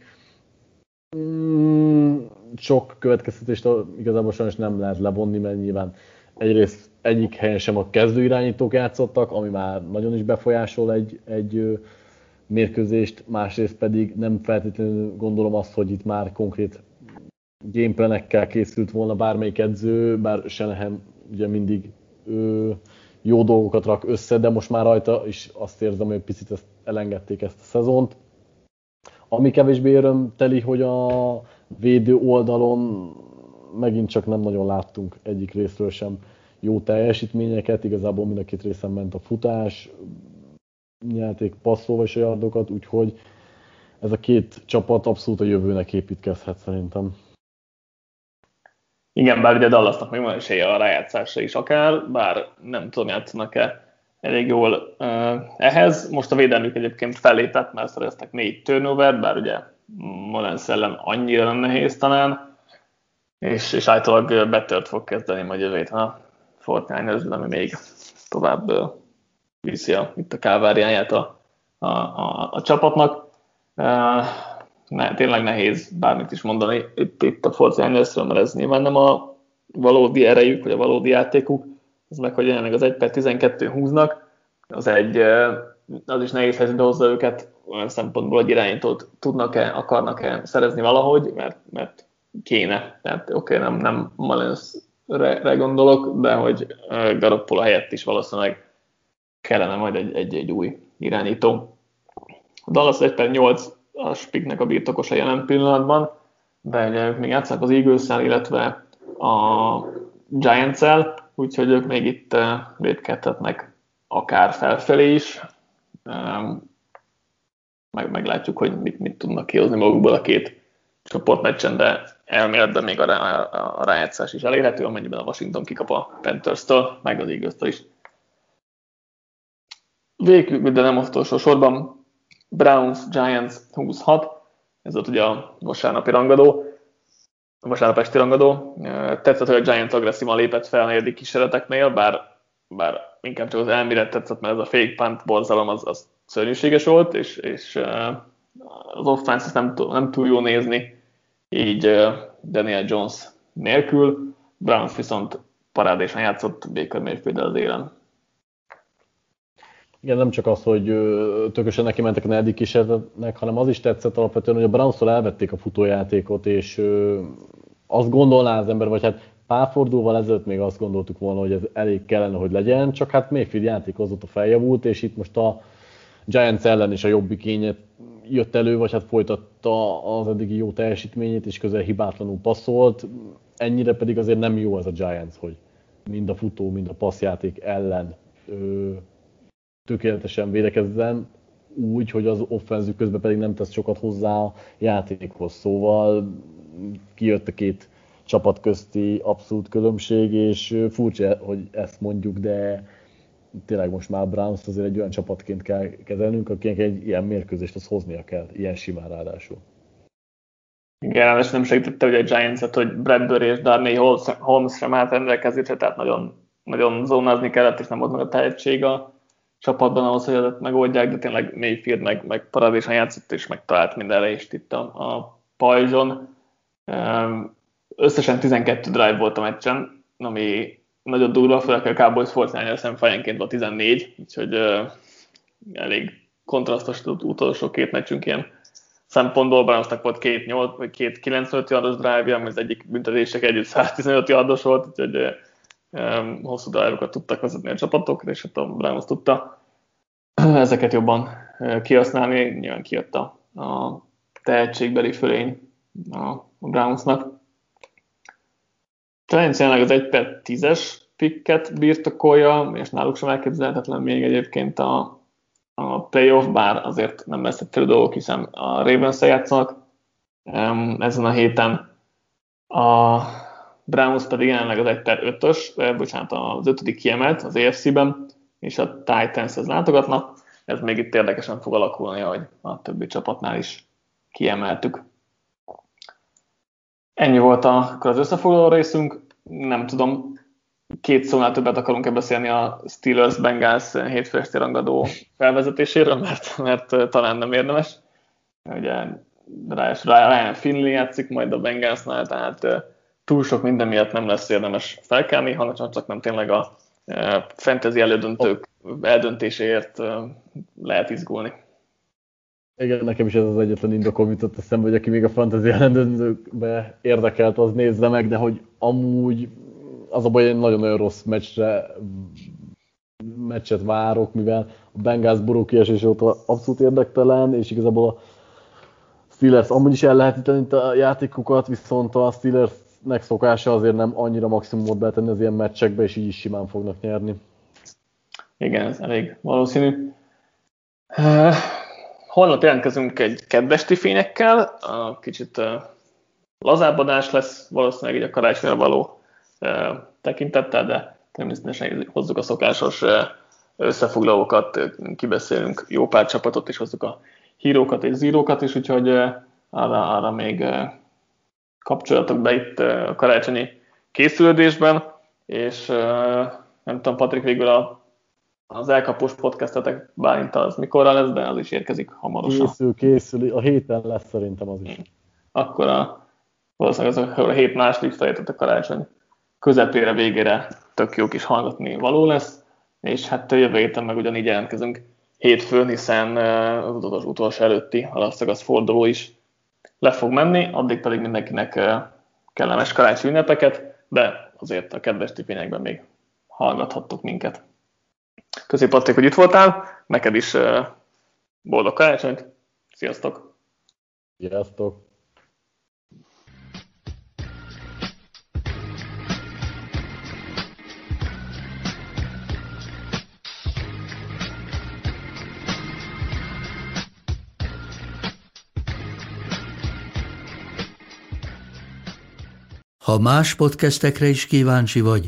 Mm, sok következtetést igazából sajnos nem lehet levonni, mert nyilván egyrészt egyik helyen sem a kezdőirányítók játszottak, ami már nagyon is befolyásol egy, egy mérkőzést, másrészt pedig nem feltétlenül gondolom azt, hogy itt már konkrét gameplanekkel készült volna bármelyik edző, bár Shanahan ugye mindig ö, jó dolgokat rak össze, de most már rajta is azt érzem, hogy picit ezt elengedték ezt a szezont. Ami kevésbé örömteli, hogy a védő oldalon megint csak nem nagyon láttunk egyik részről sem jó teljesítményeket, igazából mind a két részen ment a futás, nyelték passzolva is a yardokat, úgyhogy ez a két csapat abszolút a jövőnek építkezhet szerintem. Igen, bár ugye Dallasnak még van esélye a rájátszásra is akár, bár nem tudom, játszanak-e elég jól uh, ehhez. Most a védelmük egyébként fellépett, mert szereztek négy turnover, bár ugye Molens ellen annyira nem nehéz talán, és, és általában betört fog kezdeni majd jövő héten a Fortnite, ami még tovább viszi a, itt a káváriáját a, a, a, a csapatnak. Ne, tényleg nehéz bármit is mondani itt, itt a Fortnite-ről, mert ez nyilván nem a valódi erejük, vagy a valódi játékuk, az meg, hogy jelenleg az 1 per 12 húznak, az egy, az is nehéz helyzetbe hozza őket olyan szempontból, hogy irányítót tudnak-e, akarnak-e szerezni valahogy, mert, mert kéne. Tehát oké, okay, nem, nem Malensre gondolok, de hogy Garoppolo helyett is valószínűleg kellene majd egy, egy, egy új irányító. A Dallas 1 per 8 a Spiknek a birtokosa jelen pillanatban, de ugye ők még játszanak az eagles illetve a Giants-el, úgyhogy ők még itt védkedhetnek akár felfelé is. Meg, meglátjuk, hogy mit, mit tudnak kihozni magukból a két csoportmeccsen, de elméletben még a, a, a rájátszás is elérhető, amennyiben a Washington kikap a Panthers-től, meg az eagles is. Végül, de nem utolsó sorban, Browns Giants 26, ez volt ugye a vasárnapi rangadó, a vasárnap esti rangadó. Tetszett, hogy a Giants agresszívan lépett fel a negyedik kísérleteknél, bár, bár inkább csak az elmélet tetszett, mert ez a fake punt borzalom az, az szörnyűséges volt, és, és az offense nem, nem túl jó nézni, így Daniel Jones nélkül. Browns viszont parádésan játszott Baker Mayfield az élen. Igen, nem csak az, hogy tökösen neki mentek a negyedik kísérletnek, hanem az is tetszett alapvetően, hogy a browns elvették a futójátékot, és azt gondolná az ember, vagy hát pár fordulóval ezelőtt még azt gondoltuk volna, hogy ez elég kellene, hogy legyen, csak hát Mayfield játék azóta feljavult, és itt most a Giants ellen is a jobbik jött elő, vagy hát folytatta az eddigi jó teljesítményét, és közel hibátlanul passzolt. Ennyire pedig azért nem jó ez a Giants, hogy mind a futó, mind a passzjáték ellen tökéletesen védekezzen, úgy, hogy az offenzív közben pedig nem tesz sokat hozzá a játékhoz. Szóval kijött a két csapat közti abszolút különbség, és furcsa, hogy ezt mondjuk, de tényleg most már Browns azért egy olyan csapatként kell kezelnünk, akinek egy ilyen mérkőzést az hoznia kell, ilyen simán ráadásul. Igen, és nem segítette hogy a Giants-et, hogy Bradbury és Darnay Holmes sem állt rendelkezésre, tehát nagyon, nagyon zónázni kellett, és nem volt meg a tehetség a csapatban ahhoz, hogy ezt megoldják, de tényleg Mayfield meg, meg paradésan játszott, és megtalált mindenre is itt a, a pajzson. Összesen 12 drive volt a meccsen, ami nagyon durva, főleg a Cowboys Fortnite szem fejenként volt 14, úgyhogy uh, elég kontrasztos utolsó két meccsünk ilyen szempontból. Brownsnak volt két, 8, vagy két 95 yardos drive ami az egyik büntetések együtt 115 yardos volt, úgyhogy hosszú drive tudtak vezetni a csapatok, és hát a Browns tudta ezeket jobban kihasználni, nyilván kijött a, a tehetségbeli fölény a Brownsnak. Talán jelenleg az 1 per 10-es pikket birtokolja, és náluk sem elképzelhetetlen még egyébként a, a playoff, bár azért nem lesz egyszerű dolgok, hiszen a ravens játszanak ezen a héten. A Browns pedig jelenleg az 1 per 5-ös, bocsánat, az ötödik kiemelt az AFC-ben, és a Titans az látogatnak. Ez még itt érdekesen fog alakulni, ahogy a többi csapatnál is kiemeltük. Ennyi volt a, az összefoglaló részünk. Nem tudom, két szónál többet akarunk-e beszélni a Steelers Bengals hétfő esti rangadó felvezetéséről, mert, mert talán nem érdemes. Ugye Ryan Finley játszik majd a Bengalsnál, tehát túl sok minden miatt nem lesz érdemes felkelni, hanem csak nem tényleg a fantasy elődöntők eldöntéséért lehet izgulni. Igen, nekem is ez az egyetlen indokom jutott eszembe, hogy aki még a fantasy elődöntőkbe érdekelt, az nézze meg, de hogy amúgy az a baj, hogy nagyon-nagyon rossz meccsre, meccset várok, mivel a Bengals buró kiesés óta abszolút érdektelen, és igazából a Steelers amúgy is el lehet itt a játékokat, viszont a Steelersnek szokása azért nem annyira maximumot betenni az ilyen meccsekbe, és így is simán fognak nyerni. Igen, ez elég valószínű. Holnap jelentkezünk egy kedves fényekkel, a kicsit lazább adás lesz valószínűleg így a karácsonyra való tekintettel, de természetesen hozzuk a szokásos összefoglalókat, kibeszélünk jó pár csapatot, és hozzuk a hírókat és zírókat is, úgyhogy arra, arra még kapcsolatok be itt a karácsonyi készülődésben, és nem tudom, Patrik, végül a, az elkapós podcastetek Bálint az mikorra lesz, de az is érkezik hamarosan. Készül, készül, a héten lesz szerintem az is. Akkor a, valószínűleg az a, hét második felét a karácsony közepére, végére tök jó kis hallgatni való lesz, és hát jövő héten meg ugyanígy jelentkezünk hétfőn, hiszen az utolsó, utolsó előtti a Las Vegas forduló is le fog menni, addig pedig mindenkinek kellemes karácsony ünnepeket, de azért a kedves tipényekben még hallgathattok minket. Köszönöm Patrik, hogy itt voltál, neked is boldog karácsonyt, sziasztok! Sziasztok! Ha más podcastekre is kíváncsi vagy,